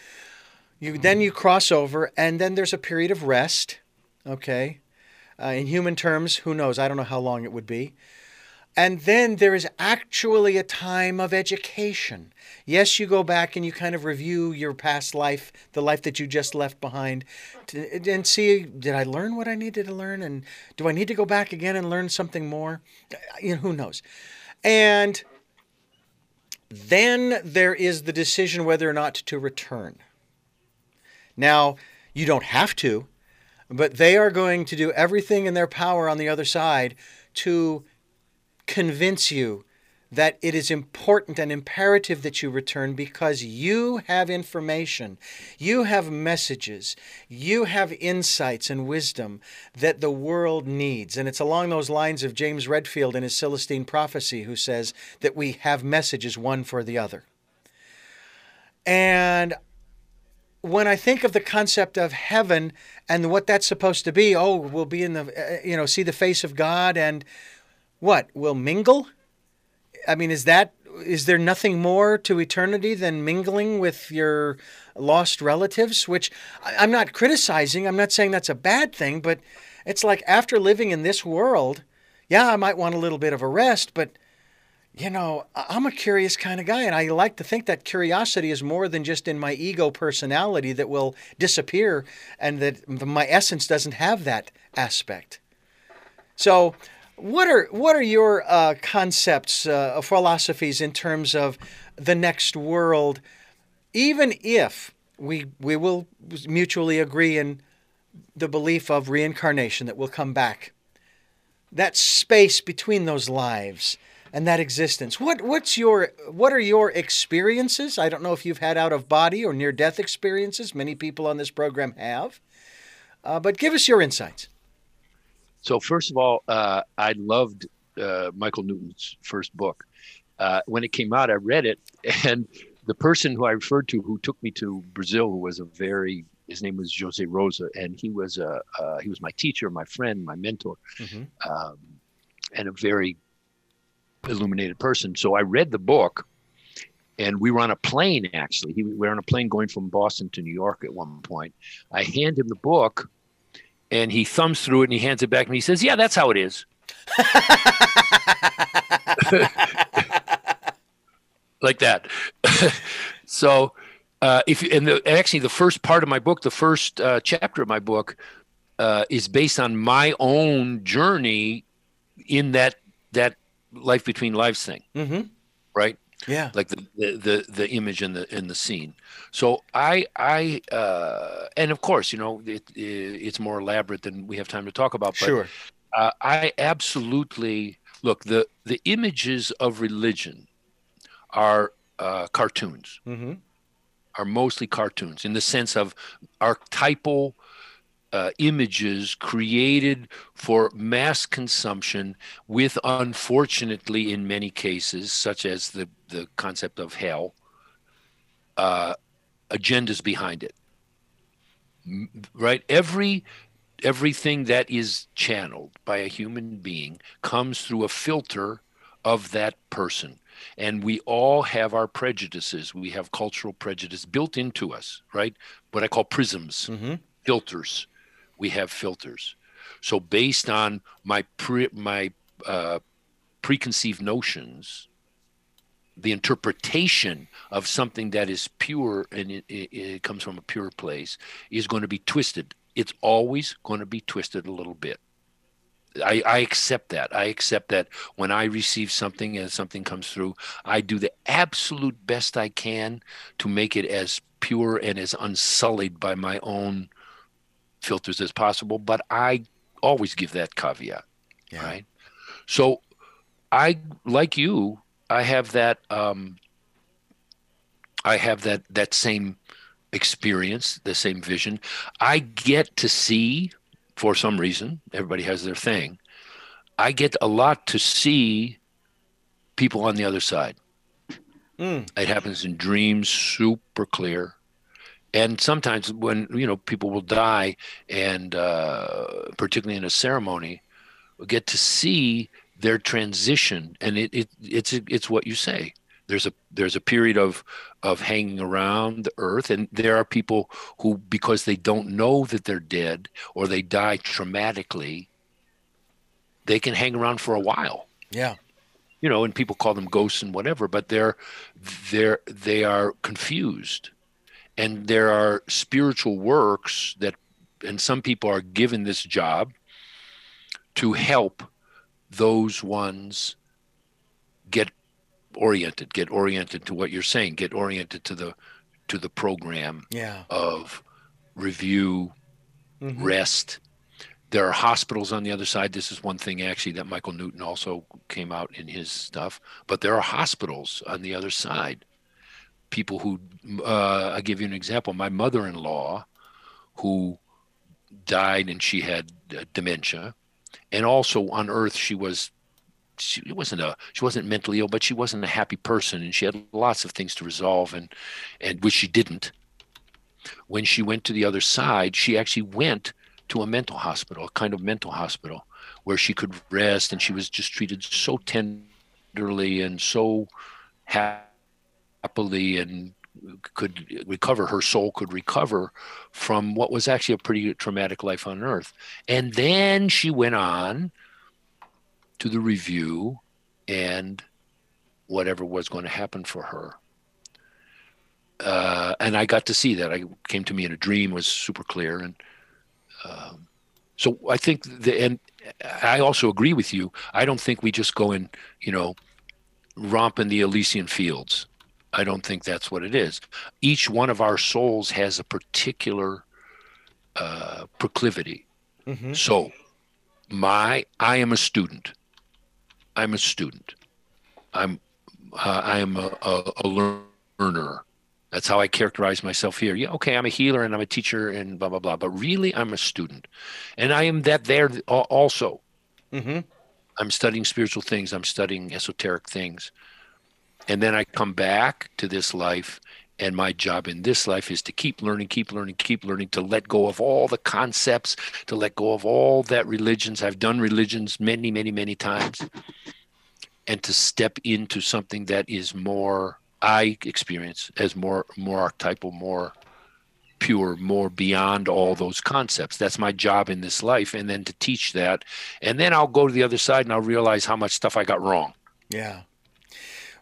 you then you cross over, and then there's a period of rest. Okay, uh, in human terms, who knows? I don't know how long it would be. And then there is actually a time of education. Yes, you go back and you kind of review your past life, the life that you just left behind, to, and see did I learn what I needed to learn? And do I need to go back again and learn something more? Uh, you know, who knows? And then there is the decision whether or not to return. Now, you don't have to, but they are going to do everything in their power on the other side to convince you that it is important and imperative that you return because you have information, you have messages, you have insights and wisdom that the world needs. And it's along those lines of James Redfield in his Celestine Prophecy, who says that we have messages one for the other. And when I think of the concept of heaven and what that's supposed to be, oh, we'll be in the, uh, you know, see the face of God and what We'll mingle? I mean, is that is there nothing more to eternity than mingling with your lost relatives? Which I'm not criticizing. I'm not saying that's a bad thing, but it's like after living in this world, yeah, I might want a little bit of a rest, but you know, I'm a curious kind of guy, and I like to think that curiosity is more than just in my ego personality that will disappear and that my essence doesn't have that aspect. So what are what are your uh, concepts, uh, philosophies in terms of the next world? Even if we we will mutually agree in the belief of reincarnation that we'll come back, that space between those lives and that existence. What what's your what are your experiences? I don't know if you've had out of body or near death experiences. Many people on this program have, uh, but give us your insights. So first of all, uh, I loved uh, Michael Newton's first book. Uh, when it came out, I read it, and the person who I referred to, who took me to Brazil, who was a very his name was Jose Rosa, and he was a uh, he was my teacher, my friend, my mentor, Mm-hmm. um, and a very illuminated person. So I read the book, and we were on a plane. Actually, he, we were on a plane going from Boston to New York at one point. I hand him the book, and he thumbs through it and he hands it back and. He says, "Yeah, that's how it is." like that. so, uh, if and the, actually the first part of my book, the first uh, chapter of my book, uh, is based on my own journey in that that life between lives thing, Mm-hmm. right? Yeah. Like the the the, the image and the in the scene. So I I uh, and of course you know it, it's more elaborate than we have time to talk about. But Sure. uh, I absolutely look the the images of religion are uh, cartoons Mm-hmm. are mostly cartoons in the sense of archetypal uh, images created for mass consumption with unfortunately in many cases such as the the concept of hell uh, agendas behind it. M- right? Every everything that is channeled by a human being comes through a filter of that person. And we all have our prejudices. We have cultural prejudice built into us right? What i call prisms Mm-hmm. filters we have filters. So based on my pre my uh, preconceived notions the interpretation of something that is pure and it, it, it comes from a pure place is going to be twisted. It's always going to be twisted a little bit. I, I accept that. I accept that when I receive something and something comes through, I do the absolute best I can to make it as pure and as unsullied by my own filters as possible. But I always give that caveat, Yeah. right? So I, like you, I have that. Um, I have that that same experience, the same vision. I get to see for some reason, everybody has their thing. I get a lot to see people on the other side. Mm. It happens in dreams, super clear. And sometimes when, you know, people will die, and uh, particularly in a ceremony, get to see their transition. And it, it it's it's what you say. There's a there's a period of of hanging around the earth, and there are people who, because they don't know that they're dead or they die traumatically, they can hang around for a while Yeah. you know, and people call them ghosts and whatever, but they're they're they are confused. And there are spiritual works that and some people are given this job to help those ones get oriented, get oriented to what you're saying, get oriented to the to the program Yeah. of review, Mhm. rest. There are hospitals on the other side. This is one thing actually that Michael Newton also came out in his stuff. But there are hospitals on the other side. People who, uh, I'll give you an example. My mother in law, who died and she had uh, dementia, and also on earth, she was. She wasn't a she wasn't mentally ill, but she wasn't a happy person, and she had lots of things to resolve, and and which she didn't. When she went to the other side, she actually went to a mental hospital, a kind of mental hospital, where she could rest, and she was just treated so tenderly and so happily, and could recover. Her soul could recover from what was actually a pretty traumatic life on Earth. And then she went on to the review and whatever was going to happen for her. Uh, and I got to see that. I came to me in a dream, was super clear, and um, so I think the and I also agree with you. I don't think we just go and you know romp in the Elysian fields. I don't think that's what it is. Each one of our souls has a particular uh, proclivity. Mm-hmm. So, my I am a student. I'm a student. I'm uh, I am a, a, a learner. That's how I characterize myself here. Yeah, okay, I'm a healer and I'm a teacher and blah blah blah. But really, I'm a student, and I am that there also. Mm-hmm. I'm studying spiritual things. I'm studying esoteric things, and then I come back to this life, And my job in this life is to keep learning, keep learning, keep learning, to let go of all the concepts, to let go of all that religions. I've done religions many, many, many times. And to step into something that is more, I experience as more, more archetypal, more pure, more beyond all those concepts. That's my job in this life. And then to teach that. And then I'll go to the other side and I'll realize how much stuff I got wrong. Yeah.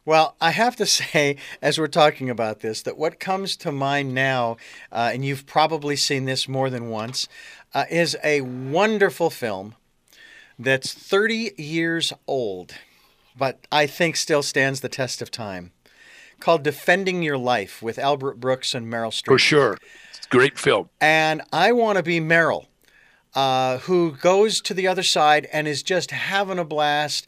Well, I have to say, as we're talking about this, that what comes to mind now, uh, and you've probably seen this more than once, uh, is a wonderful film that's 30 years old, but I think still stands the test of time, called Defending Your Life with Albert Brooks and Meryl Streep. For sure. Great film. And I want to be Meryl, uh, who goes to the other side and is just having a blast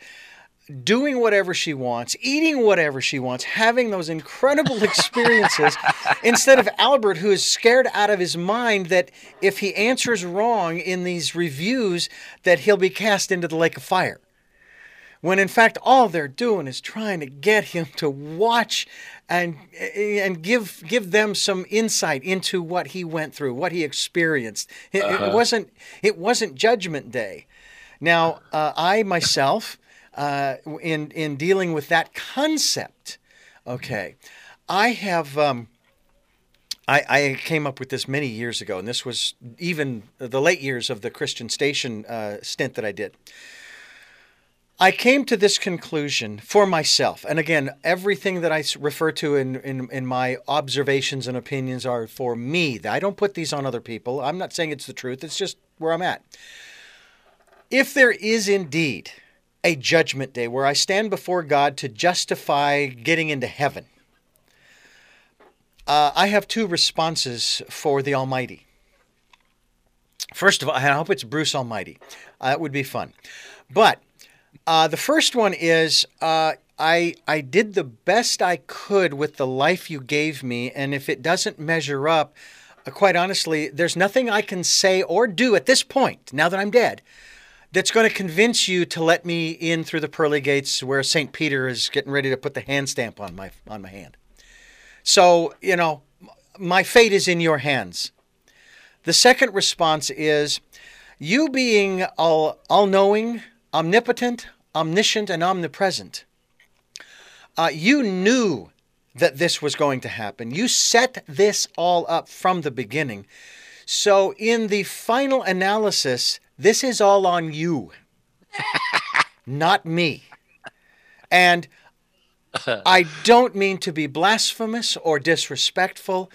doing whatever she wants, eating whatever she wants, having those incredible experiences, instead of Albert, who is scared out of his mind that if he answers wrong in these reviews, that he'll be cast into the lake of fire. When in fact, all they're doing is trying to get him to watch and and give give them some insight into what he went through, what he experienced. It, uh-huh. it wasn't it wasn't Judgment Day. Now, uh, I myself uh, in in dealing with that concept. Okay, I have. Um, I, I, came up with this many years ago, and this was even the late years of the Christian Station uh, stint that I did. I came to this conclusion for myself. And again, everything that I refer to in, in, in, my observations and opinions are for me. I don't put these on other people. I'm not saying it's the truth, it's just where I'm at. If there is indeed a judgment day where I stand before God to justify getting into heaven. Uh, I have two responses for the Almighty. First of all, I hope it's Bruce Almighty. Uh, that would be fun. But uh, the first one is uh, I I did the best I could with the life you gave me, and if it doesn't measure up, uh, quite honestly, there's nothing I can say or do at this point. Now that I'm dead, that's going to convince you to let me in through the pearly gates where St. Peter is getting ready to put the hand stamp on my on my hand. So, you know, my fate is in your hands. The second response is you being all all-knowing, omnipotent, omniscient and omnipresent. Uh, you knew that this was going to happen. You set this all up from the beginning. So, in the final analysis, this is all on you, not me. And I don't mean to be blasphemous or disrespectful,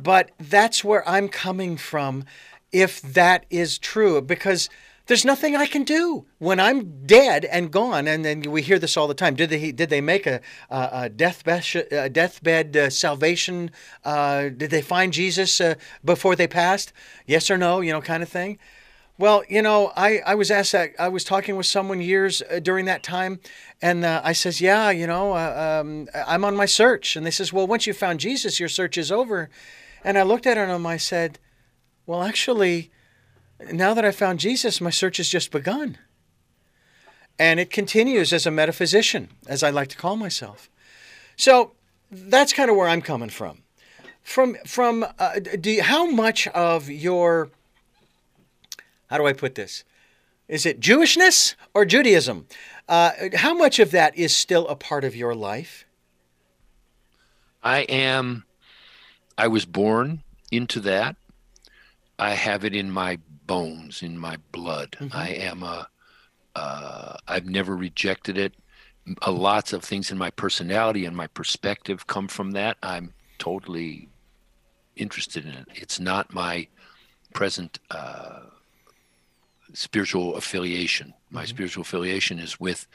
but that's where I'm coming from if that is true, because there's nothing I can do when I'm dead and gone. And then we hear this all the time. Did they did they make a, a deathbed a deathbed uh, salvation? Uh, did they find Jesus uh, before they passed? Yes or no? You know, kind of thing. Well, you know, I, I was asked that. I was talking with someone years uh, during that time, and uh, I says, "Yeah, you know, uh, um, I'm on my search." And they says, "Well, once you found Jesus, your search is over." And I looked at them. I said, "Well, actually, now that I found Jesus, my search has just begun." And it continues as a metaphysician, as I like to call myself. So that's kind of where I'm coming from. From from uh, do you, how much of your how do I put this? Is it Jewishness or Judaism? Uh, how much of that is still a part of your life? I am, I was born into that. I have it in my bones, in my blood. Mm-hmm. I am a, uh, I've never rejected it. A lots of things in my personality and my perspective come from that. I'm totally interested in it. It's not my present uh, spiritual affiliation. My mm-hmm. spiritual affiliation is with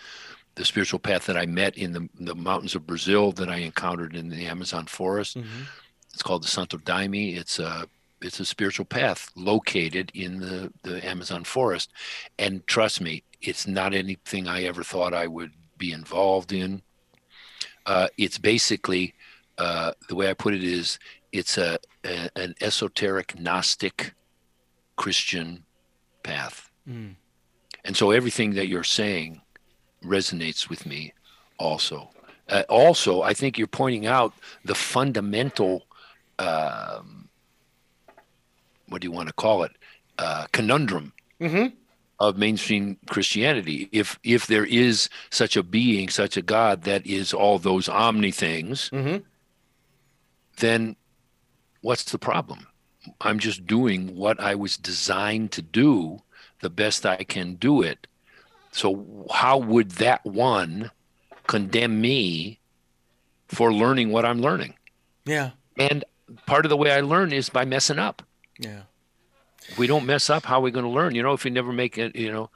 the spiritual path that I met in the, the mountains of Brazil that I encountered in the Amazon forest. Mm-hmm. It's called the Santo Daime. It's a it's a spiritual path located in the, the Amazon forest. And trust me, it's not anything I ever thought I would be involved in. Uh, it's basically uh, the way I put it is it's a, a an esoteric Gnostic Christian path. Mm. And so everything that you're saying resonates with me also. uh, also, I think you're pointing out the fundamental, um, what do you want to call it, uh, conundrum Mm-hmm. of mainstream Christianity. If if there is such a being, such a God that is all those omni things, Mm-hmm. then what's the problem? I'm just doing what I was designed to do the best I can do it. So how would that one condemn me for learning what I'm learning? Yeah. And part of the way I learn is by messing up. Yeah. If we don't mess up, how are we going to learn? You know, if we never make it, you know,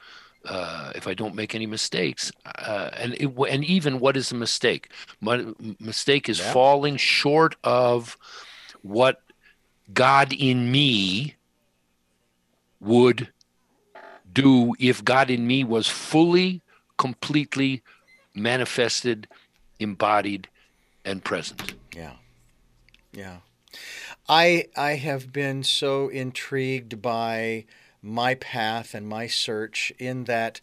uh, if I don't make any mistakes, uh, and it, and even what is a mistake? My mistake is Yeah. falling short of what God in me would do if God in me was fully, completely manifested, embodied, and present. Yeah. Yeah. I I have been so intrigued by my path and my search in that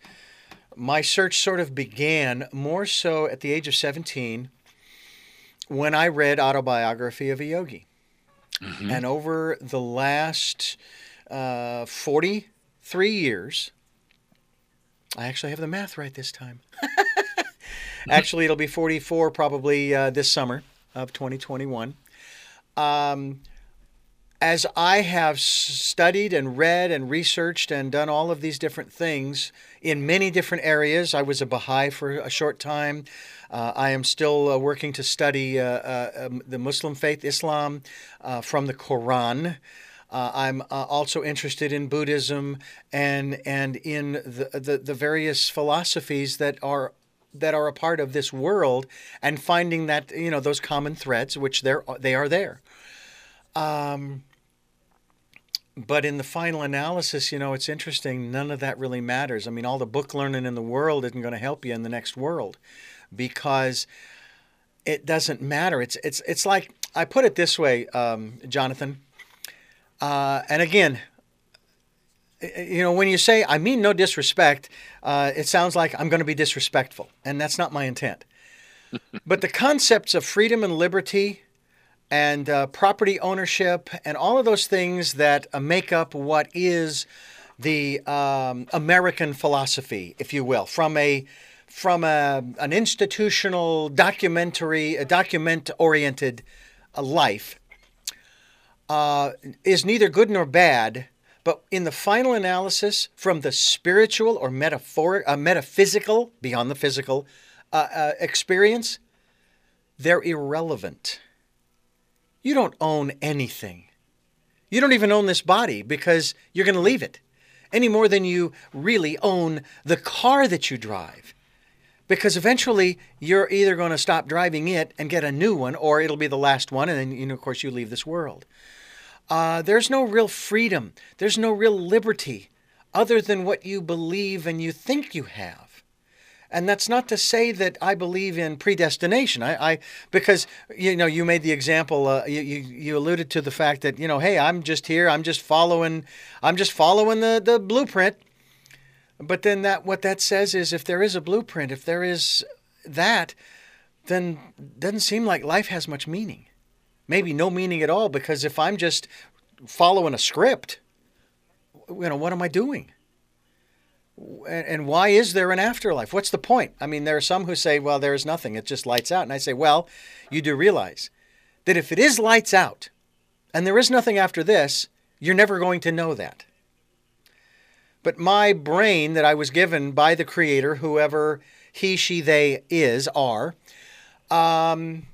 my search sort of began more so at the age of 17 when I read Autobiography of a Yogi. Mhm. And over the last uh, 43 years, I actually have the math right this time. actually, it'll be 44 probably uh, this summer of 2021. Um, as I have studied and read and researched and done all of these different things in many different areas, I was a Baha'i for a short time. Uh, I am still uh, working to study uh, uh, um, the Muslim faith, Islam, uh, from the Quran. Uh, I'm also interested in Buddhism and and in the, the the various philosophies that are that are a part of this world, and finding that you know those common threads, which they're they are there. Um, but in the final analysis, you know, it's interesting. None of that really matters. I mean, all the book learning in the world isn't going to help you in the next world, because it doesn't matter. It's it's it's like I put it this way, um, Jonathan. Uh, and again, you know, when you say I mean no disrespect, uh, it sounds like I'm going to be disrespectful, and that's not my intent. but the concepts of freedom and liberty and uh, property ownership and all of those things that uh, make up what is the um, American philosophy, if you will, from a from a, an institutional documentary, a document oriented uh, life, uh, is neither good nor bad. But in the final analysis, from the spiritual or metaphoric, uh, metaphysical, beyond the physical uh, experience, they're irrelevant. You don't own anything. You don't even own this body because you're going to leave it any more than you really own the car that you drive. Because eventually you're either going to stop driving it and get a new one, or it'll be the last one, and then, you know, of course, you leave this world. Uh, there's no real freedom. There's no real liberty other than what you believe and you think you have. And that's not to say that I believe in predestination. I, I because you know you made the example. Uh, you, you you alluded to the fact that you know, hey, I'm just here. I'm just following. I'm just following the the blueprint. But then that what that says is if there is a blueprint, if there is that, then doesn't seem like life has much meaning. Maybe no meaning at all because if I'm just following a script, you know, what am I doing? And, why is there an afterlife? What's the point? I mean, there are some who say, well, there is nothing. It just lights out. And I say, well, you do realize that if it is lights out and there is nothing after this, you're never going to know that. But my brain that I was given by the Creator, whoever he, she, they is, are, um,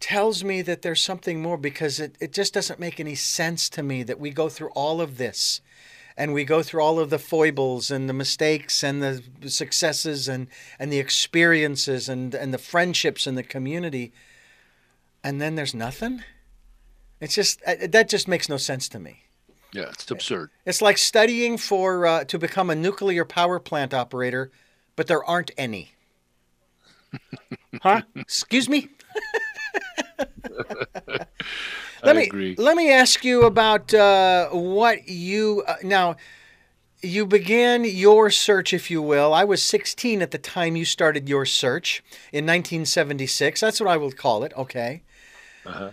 tells me that there's something more because it, it just doesn't make any sense to me that we go through all of this and we go through all of the foibles and the mistakes and the successes and, and the experiences and, and the friendships and the community and then there's nothing? It's just uh, that just makes no sense to me. Yeah, it's absurd. it's like studying for uh, to become a nuclear power plant operator but there aren't any. Huh? Excuse me I let me agree. let me ask you about uh, what you uh, now. you began your search, if you will. I was 16 at the time you started your search in 1976. That's what I will call it, okay? Uh-huh.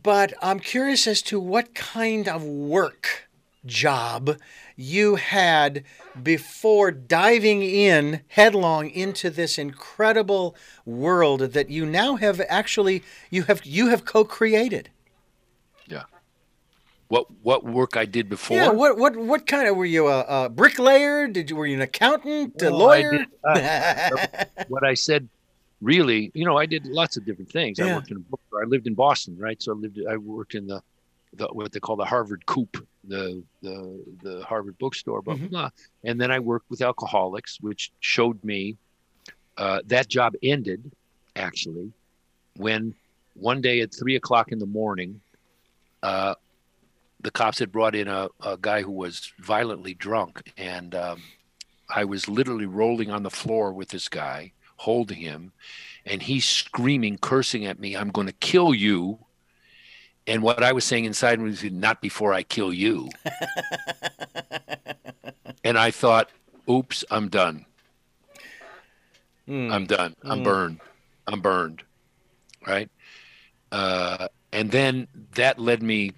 But I'm curious as to what kind of work job you had before diving in headlong into this incredible world that you now have actually you have you have co-created. Yeah. What what work I did before? Yeah. What what what kind of were you a, a bricklayer? Did you were you an accountant, a Well, I lawyer? did- uh, what I said really, you know, I did lots of different things. I worked in. I lived in Boston, right? So I lived I worked in the, the what they call the Harvard Coop, the the the Harvard bookstore, blah blah Mhm. blah. And then I worked with alcoholics, which showed me uh, that job ended actually when one day at three o'clock in the morning, uh, the cops had brought in a, a guy who was violently drunk, and um, I was literally rolling on the floor with this guy, holding him, and he's screaming, cursing at me, I'm going to kill you. And what I was saying inside was, not before I kill you. and I thought, oops, I'm done. Hmm. I'm done. I'm Mm. burned. I'm burned. Right. Uh, and then that led me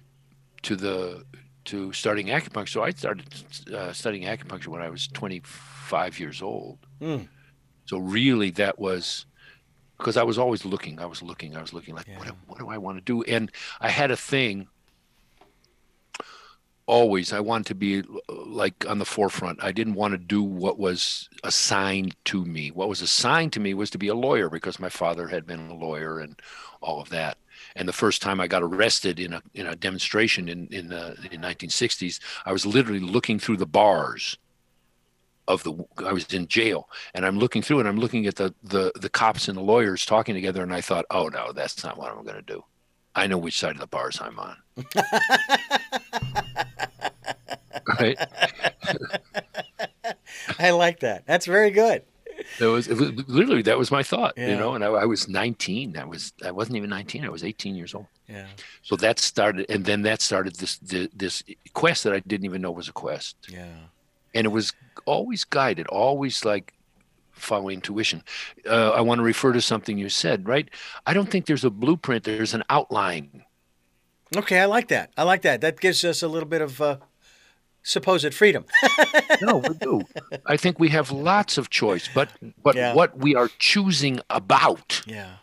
to the to starting acupuncture. So I started uh, studying acupuncture when I was 25 years old. Mm. So really, that was because I was always looking. I was looking. I was looking like, what, Yeah. do- what do I want to do? And I had a thing. Always, I wanted to be like on the forefront. I didn't want to do what was assigned to me. What was assigned to me was to be a lawyer because my father had been a lawyer and all of that. And the first time I got arrested in a in a demonstration in in the in 1960s, I was literally looking through the bars of the I was in jail and I'm looking through and I'm looking at the the the cops and the lawyers talking together and I thought, "Oh no, that's not what I'm going to do. I know which side of the bars I'm on." right? I like that. That's very good. That was, it was literally that was my thought, Yeah. you know. And I, I was 19. I was I wasn't even 19. I was 18 years old. Yeah. So that started, and then that started this this, this quest that I didn't even know was a quest. Yeah. and it was always guided, always like following intuition. Uh, I want to refer to something you said, right? I don't think there's a blueprint. There's an outline. Okay, I like that. I like that. That gives us a little bit of uh, supposed freedom. No, we do. I think we have lots of choice, but but Yeah. what we are choosing about yeah.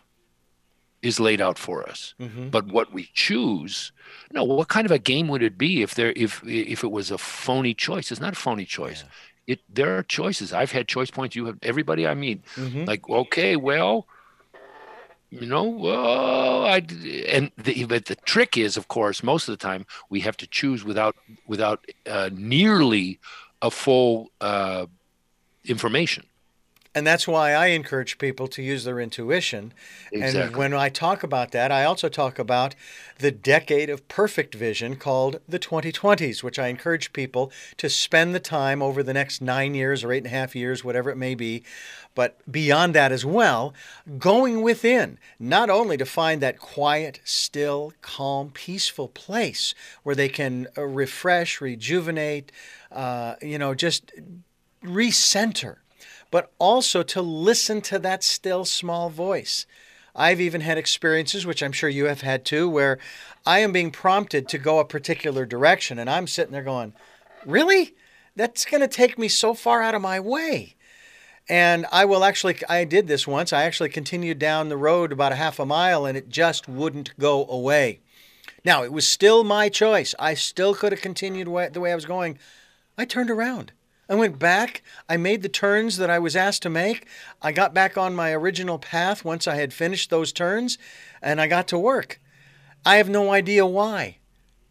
is laid out for us. hmm But what we choose, no, what kind of a game would it be if there if if it was a phony choice? It's not a phony choice. It there are choices. I've had choice points. You have everybody I meet. hmm like okay well you know well i and the, but the trick is of course most of the time we have to choose without without uh, nearly a full uh, information And that's why I encourage people to use their intuition. And when I talk about that, I also talk about the decade of perfect vision called the 2020s, which I encourage people to spend the time over the next nine years or eight and a half years, whatever it may be, but beyond that as well, going within, not only to find that quiet, still, calm, peaceful place where they can uh, refresh, rejuvenate, uh, you know, just recenter but also to listen to that still small voice. I've even had experiences, which I'm sure you have had too, where I am being prompted to go a particular direction and I'm sitting there going, Really? That's going to take me so far out of my way. And I will actually, I did this once. I actually continued down the road about a half a mile and it just wouldn't go away. Now, it was still my choice. I still could have continued the way I was going. I turned around. I went back. I made the turns that I was asked to make. I got back on my original path once I had finished those turns, and I got to work. I have no idea why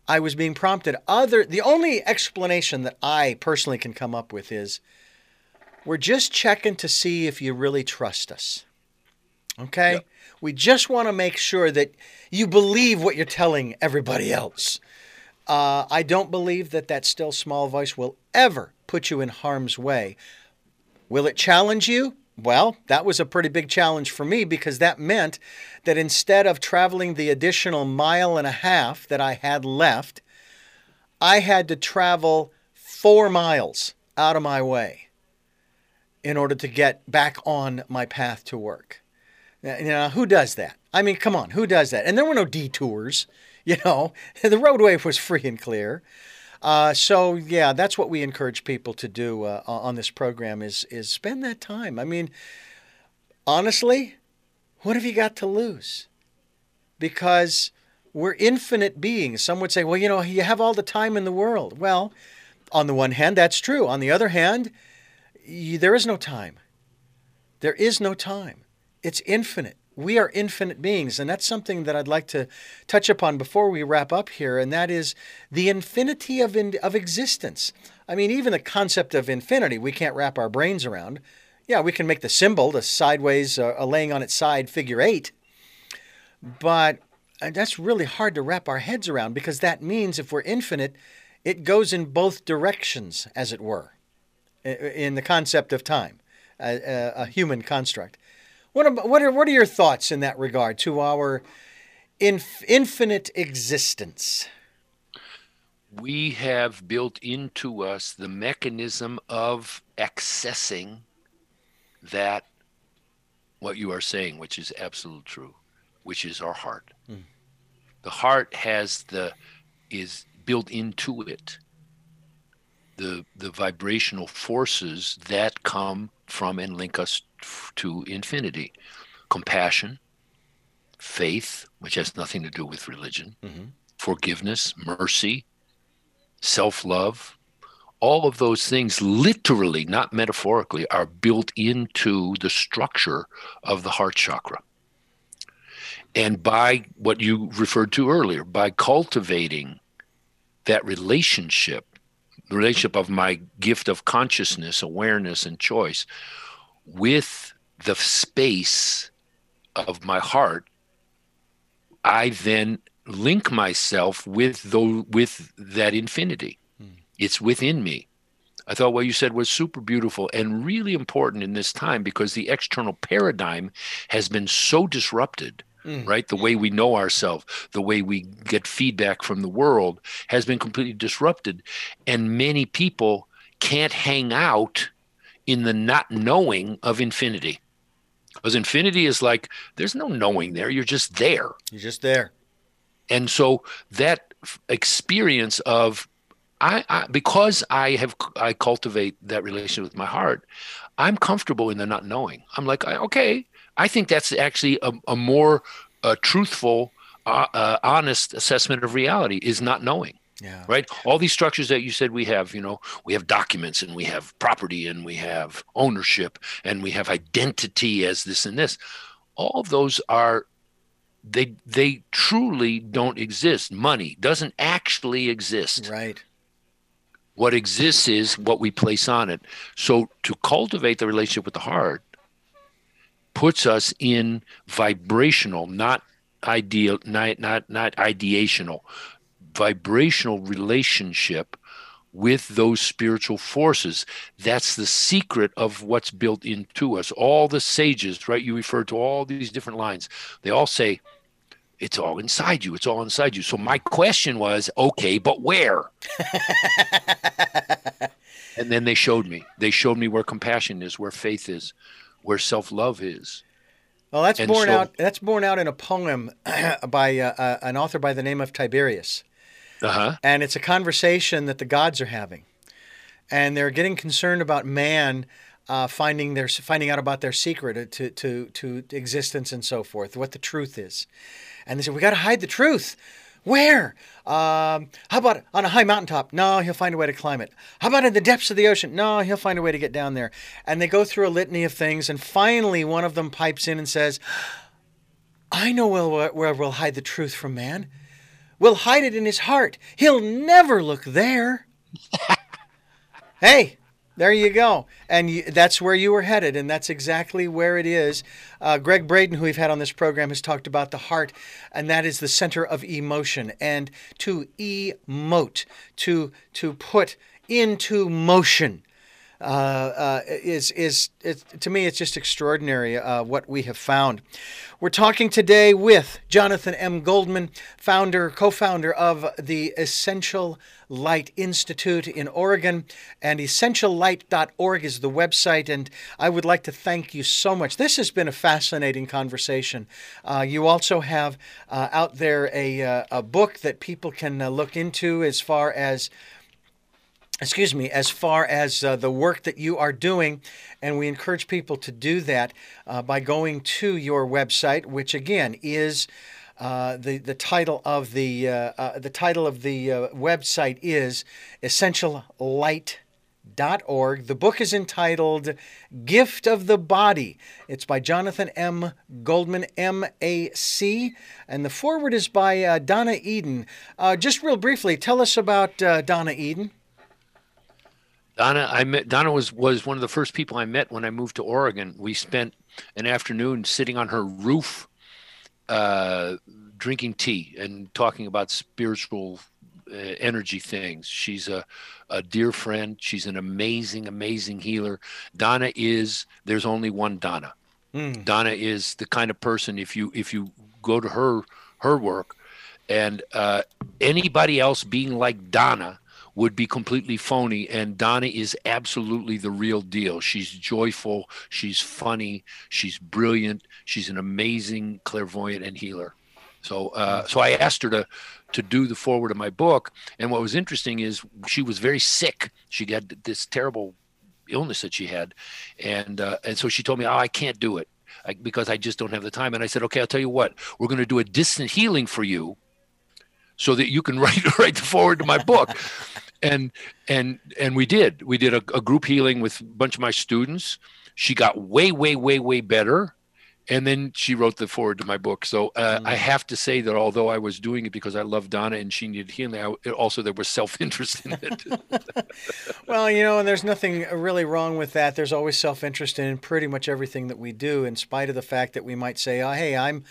I was being prompted. Other, the only explanation that I personally can come up with is we're just checking to see if you really trust us. Okay? Yep. We just want to make sure that you believe what you're telling everybody else. Uh, I don't believe that that still small voice will ever put you in harm's way. Will it challenge you? Well, that was a pretty big challenge for me because that meant that instead of traveling the additional mile and a half that I had left, I had to travel four miles out of my way in order to get back on my path to work. Now, You know, who does that? I mean, come on, who does that? And there were no detours, you know, the roadway was free and clear. Uh, so yeah, that's what we encourage people to do uh, on this program is is spend that time. I mean, honestly, what have you got to lose? Because we're infinite beings. Some would say, well, you know, you have all the time in the world. Well, on the one hand, that's true. On the other hand, there is no time. There is no time. It's infinite. We are infinite beings, and that's something that I'd like to touch upon before we wrap up here, and that is the infinity of, in, of existence. I mean, even the concept of infinity, we can't wrap our brains around. Yeah, we can make the symbol, the sideways, uh, laying on its side figure eight, but uh, that's really hard to wrap our heads around because that means if we're infinite, it goes in both directions, as it were, in the concept of time, a, a human construct. What, ab- what, are, what are your thoughts in that regard to our inf- infinite existence? we have built into us the mechanism of accessing that what you are saying which is absolute true which is our heart. Hmm. The heart has the is built into it the the vibrational forces that come from and link us to infinity. Compassion faith which has nothing to do with religion. Mm-hmm. Forgiveness mercy self love, all of those things, literally, not metaphorically, are built into the structure of the heart chakra. And by what you referred to earlier, by cultivating that relationship, relationship of my gift of consciousness, awareness, and choice with the space of my heart, I then link myself with the, with that infinity. Hmm. It's within me. I thought what you said was super beautiful and really important in this time because the external paradigm has been so disrupted, Mm. right? The way we know ourselves, the way we get feedback from the world has been completely disrupted. And many people can't hang out in the not knowing of infinity. Because infinity is like, there's no knowing there, you're just there You're just there. and so that experience of I, I because I have I cultivate that relationship with my heart, I'm comfortable in the not knowing. I'm like, I- okay, I think that's actually a, a more uh, truthful, uh, uh, honest assessment of reality is not knowing. Yeah. Right. All these structures that you said we have, you know, we have documents and we have property and we have ownership and we have identity as this and this. All of those are they they truly don't exist. Money doesn't actually exist. Right. What exists is what we place on it. So to cultivate the relationship with the heart puts us in vibrational, not ideal, not not not ideational, vibrational relationship with those spiritual forces. That's the secret of what's built into us. All the sages, right? You refer to all these different lines. They all say, it's all inside you. It's all inside you. So my question was, okay, but where? and then they showed me. They showed me where compassion is, where faith is, where self-love is. Well, that's And born so- out. That's born out in a poem by uh, uh, an author by the name of Tiberius, Uh-huh. and it's a conversation that the gods are having, and they're getting concerned about man uh, finding their finding out about their secret uh, to to to existence and so forth, what the truth is, and they said we got to hide the truth. Where? Um, how about on a high mountaintop? No, he'll find a way to climb it. How about in the depths of the ocean? No, he'll find a way to get down there. And they go through a litany of things, and finally one of them pipes in and says, I know where, where we'll hide the truth from man. We'll hide it in his heart. He'll never look there. hey, there you go. And you, that's where you were headed, and that's exactly where it is. Uh, Gregg Braden, who we've had on this program, has talked about the heart, and that is the center of emotion. And to emote, to to put into motion uh, uh, is, is, is, to me, it's just extraordinary uh, what we have found. We're talking today with Jonathan M. Goldman, founder, co founder of the Essential Light Institute in Oregon, and essentiallight.org is the website. And I would like to thank you so much. This has been a fascinating conversation. Uh, you also have uh, out there a, a book that people can look into as far as excuse me, as far as uh, the work that you are doing. And we encourage people to do that uh, by going to your website, which again is. Uh, the the title of the uh, uh, the title of the uh, website is essentiallight.org. The book is entitled Gift of the Body. It's by Jonathan M. Goldman, M A C, and the foreword is by Donna Eden. just real briefly, tell us about Donna Eden. Donna, I met Donna was was one of the first people I met when I moved to Oregon. We spent an afternoon sitting on her roof, uh, drinking tea and talking about spiritual uh, energy things. She's a, a dear friend. She's an amazing, amazing healer. Donna is. There's only one Donna. Mm. Donna is the kind of person. If you if you go to her her work, and uh, anybody else being like Donna would be completely phony. And Donna is absolutely the real deal. She's joyful, she's funny, she's brilliant, she's an amazing clairvoyant and healer. So, uh, so I asked her to to do the foreword of my book. And what was interesting is she was very sick. She had this terrible illness that she had, and uh, and so she told me, "Oh, I can't do it." I, because I just don't have the time. And I said, okay, I'll tell you what, we're going to do a distant healing for you so that you can write write the foreword to my book and and and we did. We did a, a, group healing with a bunch of my students. She got way way way way better. And then she wrote the foreword to my book. So uh, mm. i have to say that although i was doing it because i love donna and she needed healing I, also there was self-interest in it. Well you know and there's nothing really wrong with that. There's always self-interest in pretty much everything that we do in spite of the fact that we might say oh hey i'm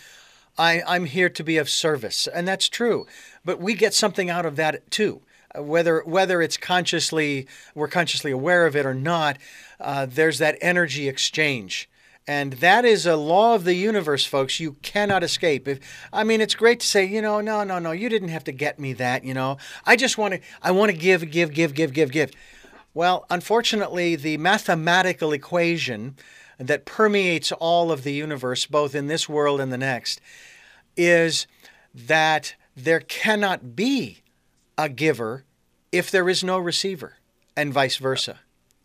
I, I'm here to be of service, and that's true. But we get something out of that too whether whether it's consciously we're consciously aware of it or not, uh, there's that energy exchange. And that is a law of the universe, folks. You cannot escape. If I mean, it's great to say, you know, no, no, no, you didn't have to get me that. You know, I just want to, I want to give, give, give, give, give, give. Well, unfortunately, the mathematical equation that permeates all of the universe, both in this world and the next, is that there cannot be a giver if there is no receiver, and vice versa.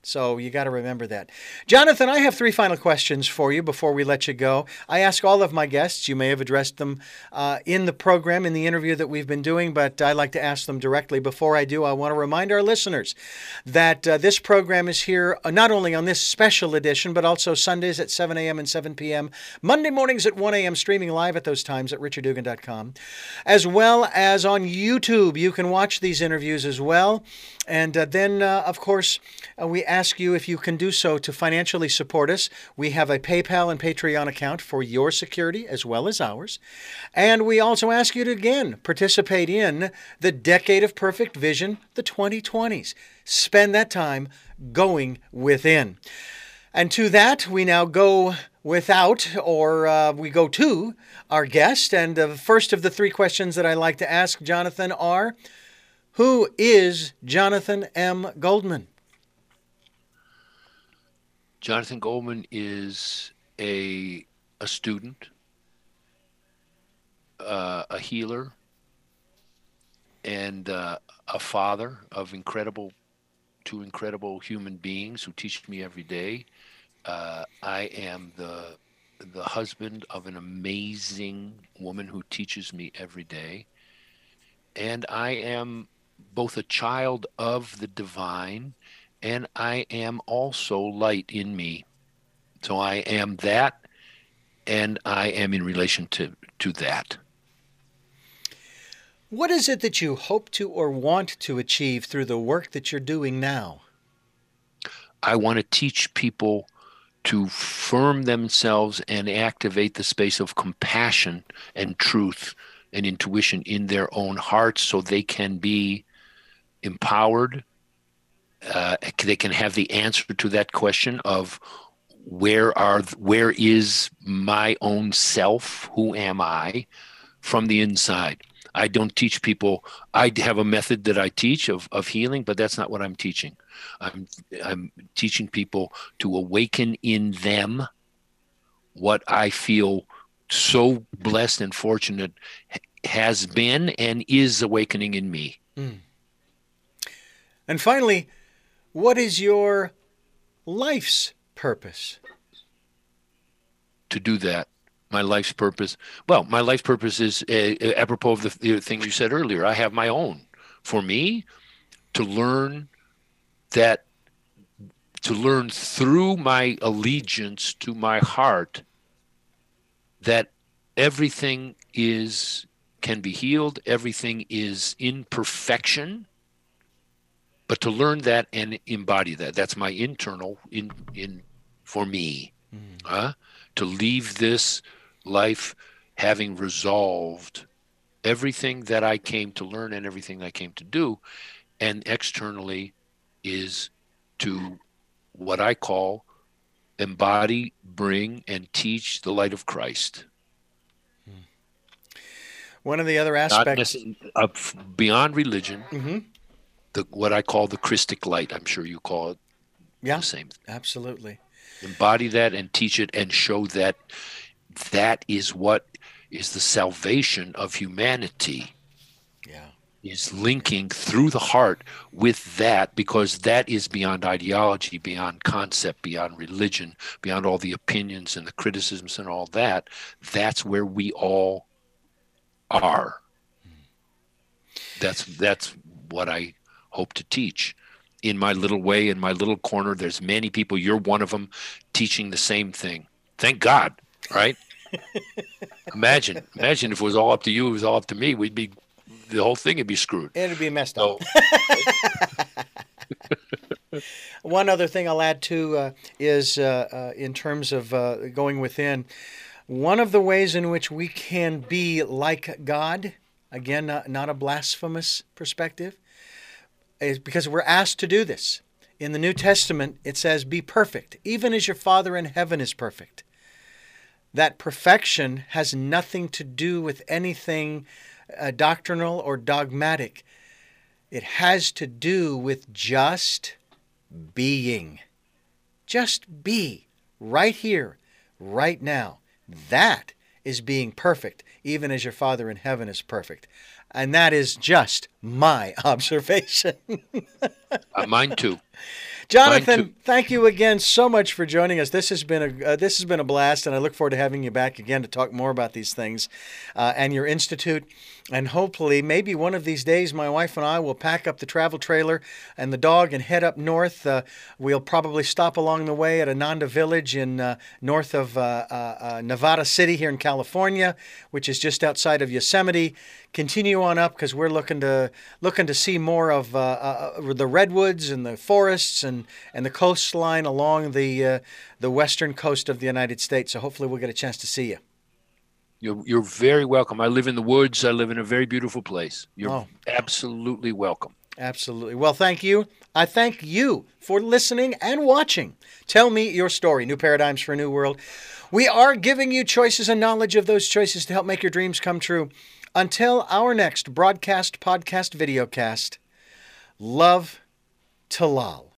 So you got to remember that. Jonathan, I have three final questions for you before we let you go. I ask all of my guests, you may have addressed them uh, in the program, in the interview that we've been doing, but I like to ask them directly. Before I do, I want to remind our listeners that uh, this program is here uh, not only on this special edition, but also Sundays at 7 a.m. and 7 p.m., Monday mornings at 1 a.m., streaming live at those times at richarddugan.com, as well as on YouTube. You can watch these interviews as well. And uh, then, uh, of course, uh, we ask you if you can do so to financially support us. We have a PayPal and Patreon account for your security as well as ours. And we also ask you to again participate in the Decade of Perfect Vision, the 2020s. Spend that time going within. And to that, we now go without, or uh, we go to our guest. And the first of the three questions that I like to ask Jonathan are who is Jonathan M. Goldman? Jonathan Goldman is a a student, uh, a healer, and uh, a father of incredible, two incredible human beings who teach me every day. Uh, I am the the husband of an amazing woman who teaches me every day, and I am both a child of the divine and I am also light in me. So I am that and I am in relation to, to that. What is it that you hope to or want to achieve through the work that you're doing now? I want to teach people to firm themselves and activate the space of compassion and truth and intuition in their own hearts so they can be empowered uh, they can have the answer to that question of where are where is my own self? Who am i from the inside? I don't teach people i have a method that i teach of, of healing but that's not what i'm teaching. I'm i'm teaching people to awaken in them what i feel so blessed and fortunate has been and is awakening in me. Mm. And finally what is your life's purpose? To do that. My life's purpose. Well, my life's purpose is uh, apropos of the, the thing you said earlier. I have my own. For me, to learn that, to learn through my allegiance to my heart that everything is can be healed everything is imperfection but to learn that and embody that that's my internal in in for me mm. uh, to leave this life having resolved everything that i came to learn and everything i came to do and externally is to what i call embody bring and teach the light of christ hmm. one of the other aspects of beyond religion mm-hmm the what I call the Christic light. I'm sure you call it yeah, the same. Absolutely. Embody that and teach it and show that that is what is the salvation of humanity. Yeah. Is linking through the heart with that because that is beyond ideology, beyond concept, beyond religion, beyond all the opinions and the criticisms and all that. That's where we all are. Hmm. That's that's what I hope to teach. In my little way in my little corner there's many people you're one of them teaching the same thing. Thank god right? Imagine imagine if it was all up to you it was all up to me we'd be the whole thing would be screwed. It'd be messed up. One other thing i'll add to uh, is uh, uh, in terms of uh, going within one of the ways in which we can be like god again not, not a blasphemous perspective is because we're asked to do this. In the New Testament, it says, Be perfect, even as your Father in heaven is perfect. That perfection has nothing to do with anything uh, doctrinal or dogmatic. It has to do with just being. Just be right here, right now. That is being perfect, even as your Father in heaven is perfect. And that is just my observation. uh, mine too. Jonathan, thank you again so much for joining us. This has been a uh, this has been a blast, and I look forward to having you back again to talk more about these things uh, and your institute. And hopefully, maybe one of these days, my wife and I will pack up the travel trailer and the dog and head up north. Uh, we'll probably stop along the way at Ananda Village in uh, north of uh, uh, Nevada City here in California, which is just outside of Yosemite. Continue on up because we're looking to looking to see more of the redwoods and the forests and and, and the coastline along the uh, the western coast of the United States. So hopefully we'll get a chance to see you. You're, you're very welcome. I live in the woods. I live in a very beautiful place. You're oh. absolutely welcome. Absolutely. Well, thank you. I thank you for listening and watching. Tell me your story. New Paradigms for a New World. We are giving you choices and knowledge of those choices to help make your dreams come true. Until our next broadcast, podcast, videocast, love Talal.